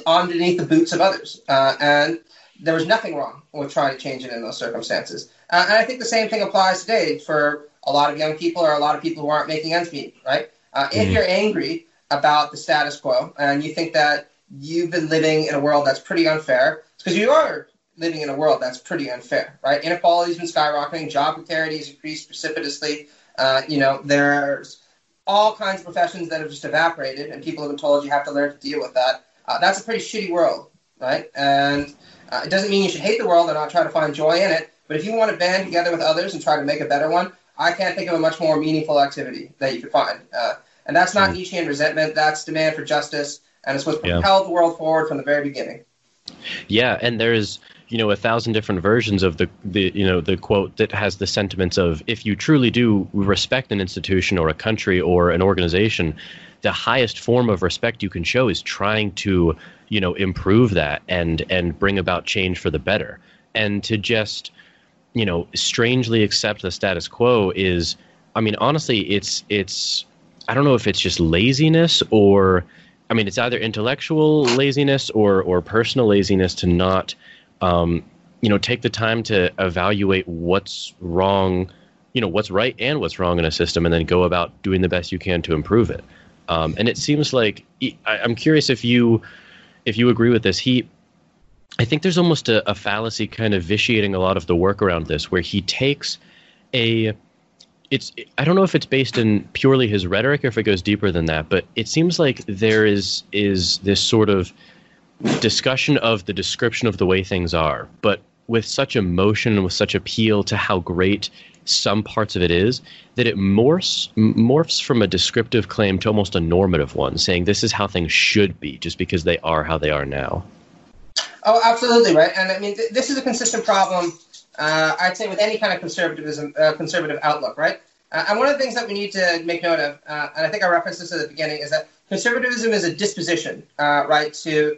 B: underneath the boots of others. and there was nothing wrong with trying to change it in those circumstances. Uh, and I think the same thing applies today for a lot of young people or a lot of people who aren't making ends meet, right? Uh, mm-hmm. If you're angry about the status quo and you think that you've been living in a world that's pretty unfair, because you are living in a world that's pretty unfair, right? Inequality's been skyrocketing, job precarity has increased precipitously. Uh, you know, there's all kinds of professions that have just evaporated, and people have been told you have to learn to deal with that. Uh, that's a pretty shitty world, right? And uh, it doesn't mean you should hate the world and not try to find joy in it. But if you want to band together with others and try to make a better one, I can't think of a much more meaningful activity that you could find. Uh, and that's not mm. Nietzschean resentment. That's demand for justice, and it's what's propelled yeah. the world forward from the very beginning.
A: Yeah, and there's you know a thousand different versions of the the you know the quote that has the sentiments of if you truly do respect an institution or a country or an organization, the highest form of respect you can show is trying to you know improve that and and bring about change for the better. And to just you know strangely accept the status quo is i mean honestly it's it's i don't know if it's just laziness or i mean it's either intellectual laziness or or personal laziness to not um, you know take the time to evaluate what's wrong you know what's right and what's wrong in a system and then go about doing the best you can to improve it um, and it seems like I, i'm curious if you if you agree with this, he I think there's almost a, a, fallacy kind of vitiating a lot of the work around this, where he takes a it's I don't know if it's based in purely his rhetoric or if it goes deeper than that, but it seems like there is is this sort of discussion of the description of the way things are, but with such emotion and with such appeal to how great some parts of it is that it morphs morphs from a descriptive claim to almost a normative one, saying this is how things should be, just because they are how they are now.
B: Oh, absolutely right. And I mean, th- this is a consistent problem. Uh, I'd say with any kind of conservatism, uh, conservative outlook, right? Uh, and one of the things that we need to make note of, uh, and I think I referenced this at the beginning, is that conservatism is a disposition, uh, right? To,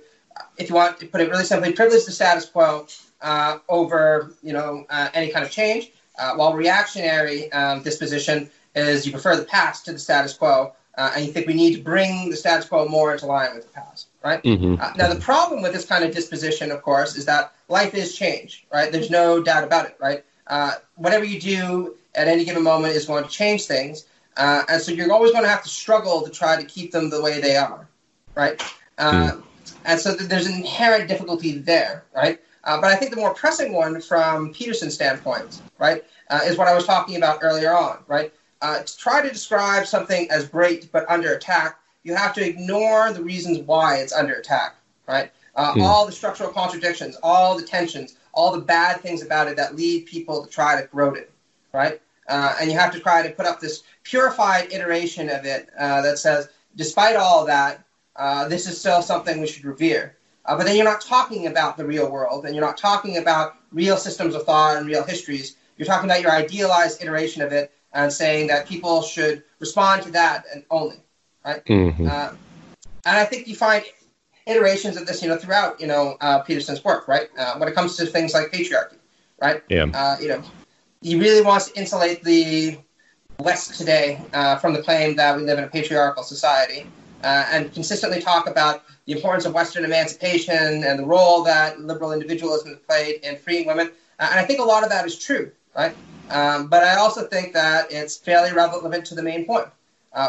B: if you want to put it really simply, privilege the status quo uh, over, you know, any kind of change. While reactionary um, disposition is you prefer the past to the status quo, and you think we need to bring the status quo more into line with the past right? Mm-hmm. Uh, now, the problem with this kind of disposition, of course, is that life is change, right? There's no doubt about it, right? Uh, whatever you do at any given moment is going to change things. Uh, and so you're always going to have to struggle to try to keep them the way they are, right? Mm. And so th- there's an inherent difficulty there, right? Uh, but I think the more pressing one from Peterson's standpoint, right, uh, is what I was talking about earlier on, right? to try to describe something as great but under attack you have to ignore the reasons why it's under attack, right? Uh, mm. All the structural contradictions, all the tensions, all the bad things about it that lead people to try to corrode it, right? Uh, and you have to try to put up this purified iteration of it uh, that says, despite all that, uh, this is still something we should revere. Uh, but then you're not talking about the real world, and you're not talking about real systems of thought and real histories. You're talking about your idealized iteration of it and saying that people should respond to that and only right? Mm-hmm. Uh, and I think you find iterations of this, you know, throughout, you know, uh, Peterson's work, right? Uh, when it comes to things like patriarchy, right?
A: Yeah.
B: Uh, you know, he really wants to insulate the West today uh, from the claim that we live in a patriarchal society, uh, and consistently talk about the importance of Western emancipation and the role that liberal individualism played in freeing women. and I think a lot of that is true, right? Um, but I also think that it's fairly relevant to the main point,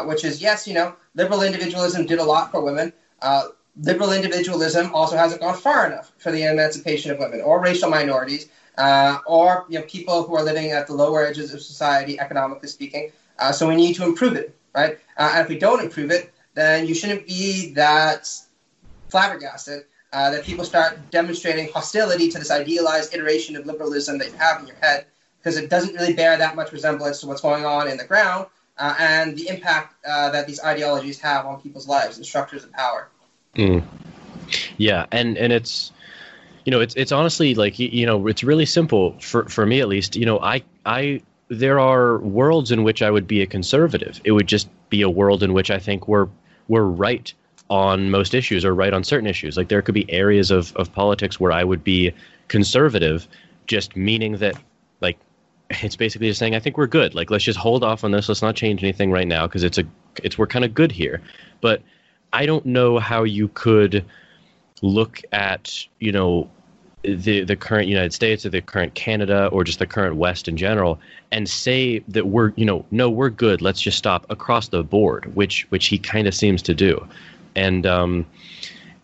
B: which is yes, you know, liberal individualism did a lot for women. Uh, liberal individualism also hasn't gone far enough for the emancipation of women or racial minorities uh, or you know, people who are living at the lower edges of society, economically speaking. Uh, so we need to improve it, right? Uh, and if we don't improve it, then you shouldn't be that flabbergasted uh, that people start demonstrating hostility to this idealized iteration of liberalism that you have in your head because it doesn't really bear that much resemblance to what's going on in the ground uh, and the impact uh, that these ideologies have on people's lives and structures of power.
A: Mm. Yeah, and and it's you know it's it's honestly like you know it's really simple for for me at least. You know, I I there are worlds in which I would be a conservative. It would just be a world in which I think we're we're right on most issues or right on certain issues. Like there could be areas of, of politics where I would be conservative, just meaning that like [LAUGHS] it's basically just saying I think we're good. Like let's just hold off on this. Let's not change anything right now because it's a it's we're kind of good here. But I don't know how you could look at you know the the current United States or the current Canada or just the current West in general and say that we're you know no we're good. Let's just stop across the board, which which he kind of seems to do, and. um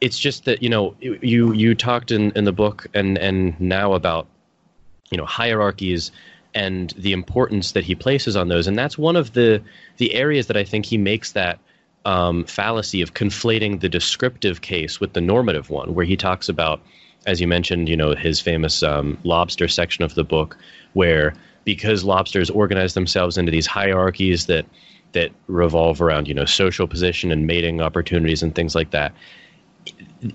A: it's just that you know you you talked in, in the book and and now about you know hierarchies and the importance that he places on those. And that's one of the the areas that I think he makes that um, fallacy of conflating the descriptive case with the normative one, where he talks about, as you mentioned, you know, his famous um, lobster section of the book, where because lobsters organize themselves into these hierarchies that that revolve around you know social position and mating opportunities and things like that.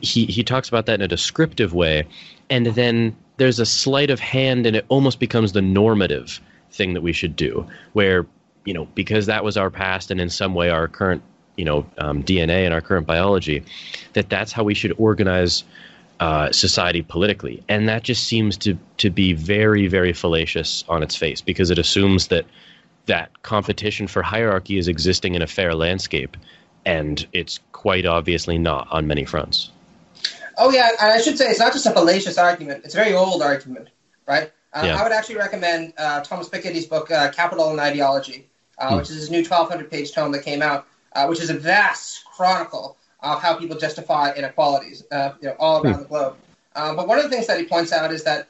A: He he talks about that in a descriptive way, and then there's a sleight of hand and it almost becomes the normative thing that we should do where you know because that was our past and in some way our current you know um, dna and our current biology that that's how we should organize uh, society politically and that just seems to to be very very fallacious on its face because it assumes that that competition for hierarchy is existing in a fair landscape and it's quite obviously not on many fronts
B: Oh yeah, and I should say it's not just a fallacious argument; it's a very old argument, right? Uh, yeah. I would actually recommend uh, Thomas Piketty's book uh, *Capital and Ideology*, uh, hmm. which is his new 1,200-page tome that came out, uh, which is a vast chronicle of how people justify inequalities, uh, you know, all around hmm. the globe. but one of the things that he points out is that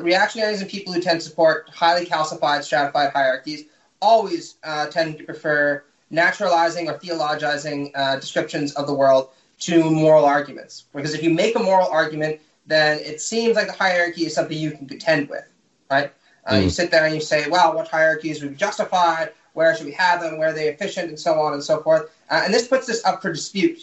B: reactionaries and people who tend to support highly calcified, stratified hierarchies always tend to prefer naturalizing or theologizing descriptions of the world to moral arguments. Because if you make a moral argument, then it seems like the hierarchy is something you can contend with, right? Uh, mm. You sit there and you say, well, what hierarchies would be justified? Where should we have them? Where are they efficient? And so on and so forth. Uh, and this puts this up for dispute,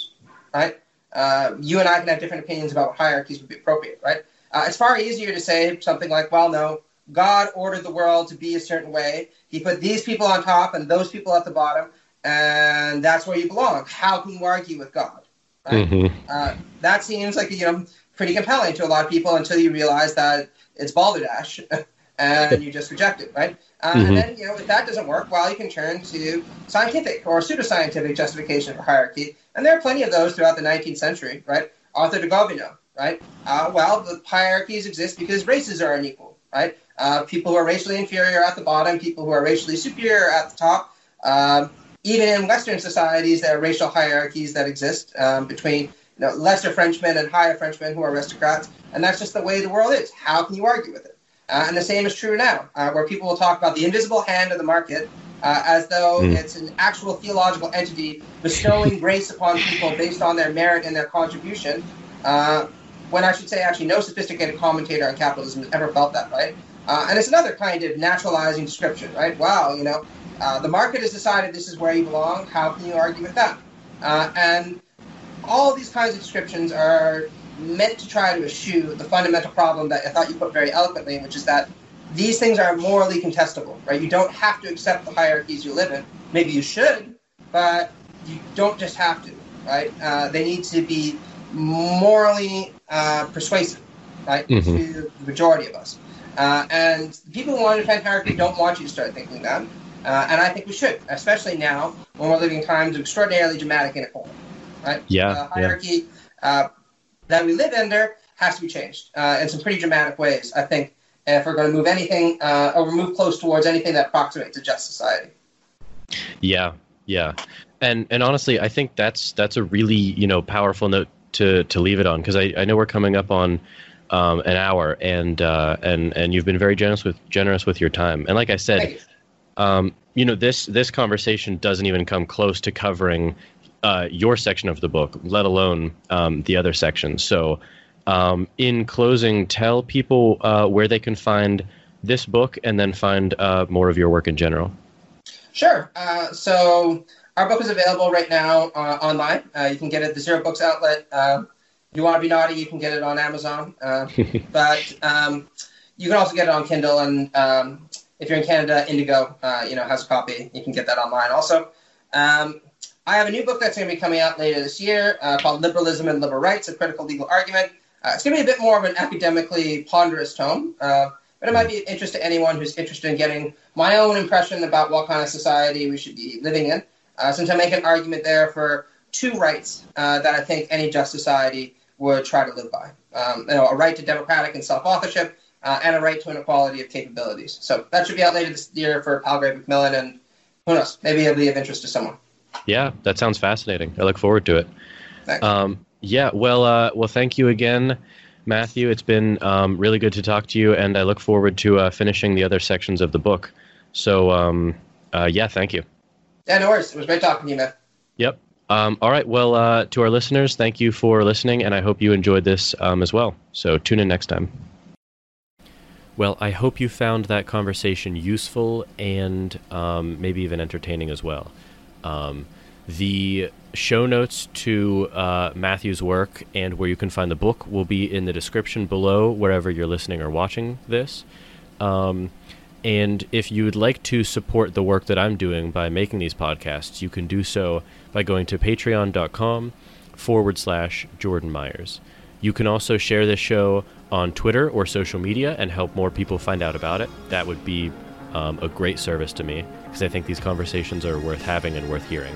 B: right? Uh, you and I can have different opinions about what hierarchies would be appropriate, right? Uh, it's far easier to say something like, well, no, God ordered the world to be a certain way. He put these people on top and those people at the bottom, and that's where you belong. How can you argue with God? Right? Mm-hmm. Uh, that seems like you know pretty compelling to a lot of people until you realize that it's balderdash [LAUGHS] and you just reject it, right? Uh, mm-hmm. And then you know if that doesn't work, well, you can turn to scientific or pseudoscientific justification for hierarchy, and there are plenty of those throughout the 19th century, right? Arthur de Gobineau, right? Uh, well, the hierarchies exist because races are unequal, right? Uh, people who are racially inferior at the bottom, people who are racially superior at the top. Um, even in Western societies, there are racial hierarchies that exist um, between you know, lesser Frenchmen and higher Frenchmen who are aristocrats, and that's just the way the world is. How can you argue with it? Uh, and the same is true now, uh, where people will talk about the invisible hand of the market uh, as though mm. it's an actual theological entity bestowing [LAUGHS] grace upon people based on their merit and their contribution. Uh, when I should say, actually, no sophisticated commentator on capitalism has ever felt that, right? Uh, and it's another kind of naturalizing description, right? Wow, you know, uh, the market has decided this is where you belong. How can you argue with that? Uh, and all these kinds of descriptions are meant to try to eschew the fundamental problem that I thought you put very eloquently, which is that these things are morally contestable, right? You don't have to accept the hierarchies you live in. Maybe you should, but you don't just have to, right? Uh, they need to be morally uh, persuasive, right, mm-hmm. to the majority of us. Uh, and people who want to defend hierarchy don't want you to start thinking that. Uh, and I think we should, especially now when we're living times of extraordinarily dramatic inequality. Right?
A: Yeah.
B: The hierarchy yeah. Uh, that we live under has to be changed uh, in some pretty dramatic ways, I think, if we're going to move anything uh, or move close towards anything that approximates a just society.
A: Yeah, yeah. And and honestly, I think that's that's a really you know powerful note to to leave it on because I, I know we're coming up on um, an hour and uh, and and you've been very generous with generous with your time and like I said, um, you know this this conversation doesn't even come close to covering uh, your section of the book, let alone um, the other sections. So, um, in closing, tell people uh, where they can find this book and then find uh, more of your work in general.
B: Sure. Uh, so our book is available right now uh, online. Uh, you can get it at the Zero Books outlet. Uh, you want to be naughty, you can get it on Amazon. Uh, [LAUGHS] but um, you can also get it on Kindle, and um, if you're in Canada, Indigo, uh, you know, has a copy. You can get that online also. Um, I have a new book that's going to be coming out later this year uh, called Liberalism and Liberal Rights: A Critical Legal Argument. it's going to be a bit more of an academically ponderous tome. But it might be of interest to anyone who's interested in getting my own impression about what kind of society we should be living in uh, since I make an argument there for two rights uh, that I think any just society would try to live by. Um, you know, a right to democratic and self-authorship, uh, and a right to an equality of capabilities. So that should be out later this year for Palgrave Macmillan, and who knows, maybe it'll be of interest to someone.
A: Yeah, that sounds fascinating. I look forward to it. Thanks. Um, yeah, well, uh, well, thank you again, Matthew. It's been um, really good to talk to you, and I look forward to uh, finishing the other sections of the book. So, um, uh, yeah, thank you.
B: Yeah, no worries. It was great talking to you, man.
A: Yep. Um, all right. Well, uh, to our listeners, thank you for listening, and I hope you enjoyed this um, as well. So tune in next time. Well, I hope you found that conversation useful and um, maybe even entertaining as well. Um, the show notes to uh, Matthew's work and where you can find the book will be in the description below, wherever you're listening or watching this. Um, and if you would like to support the work that I'm doing by making these podcasts, you can do so by going to patreon.com forward slash Jordan Myers. You can also share this show on Twitter or social media and help more people find out about it. That would be um, a great service to me because I think these conversations are worth having and worth hearing.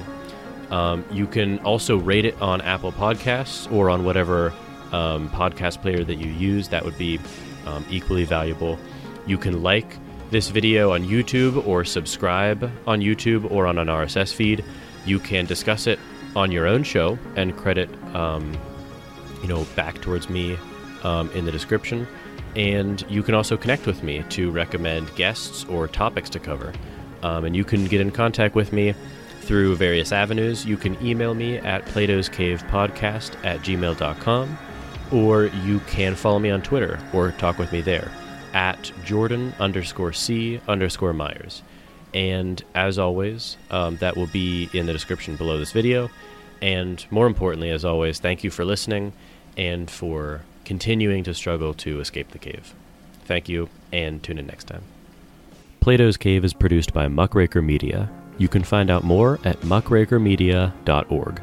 A: Um, you can also rate it on Apple Podcasts or on whatever um, podcast player that you use. That would be um, equally valuable. You can like this video on YouTube or subscribe on YouTube or on an RSS feed. You can discuss it on your own show and credit, um, you know, back towards me um, in the description. And you can also connect with me to recommend guests or topics to cover. Um, and you can get in contact with me through various avenues. You can email me at Plato's Cave Podcast at gmail.com. or you can follow me on Twitter or talk with me there at Jordan underscore C underscore Myers. And as always, um, that will be in the description below this video. And more importantly, as always, thank you for listening and for continuing to struggle to escape the cave. Thank you, and tune in next time. Plato's Cave is produced by Muckraker Media. You can find out more at muckrakermedia.org.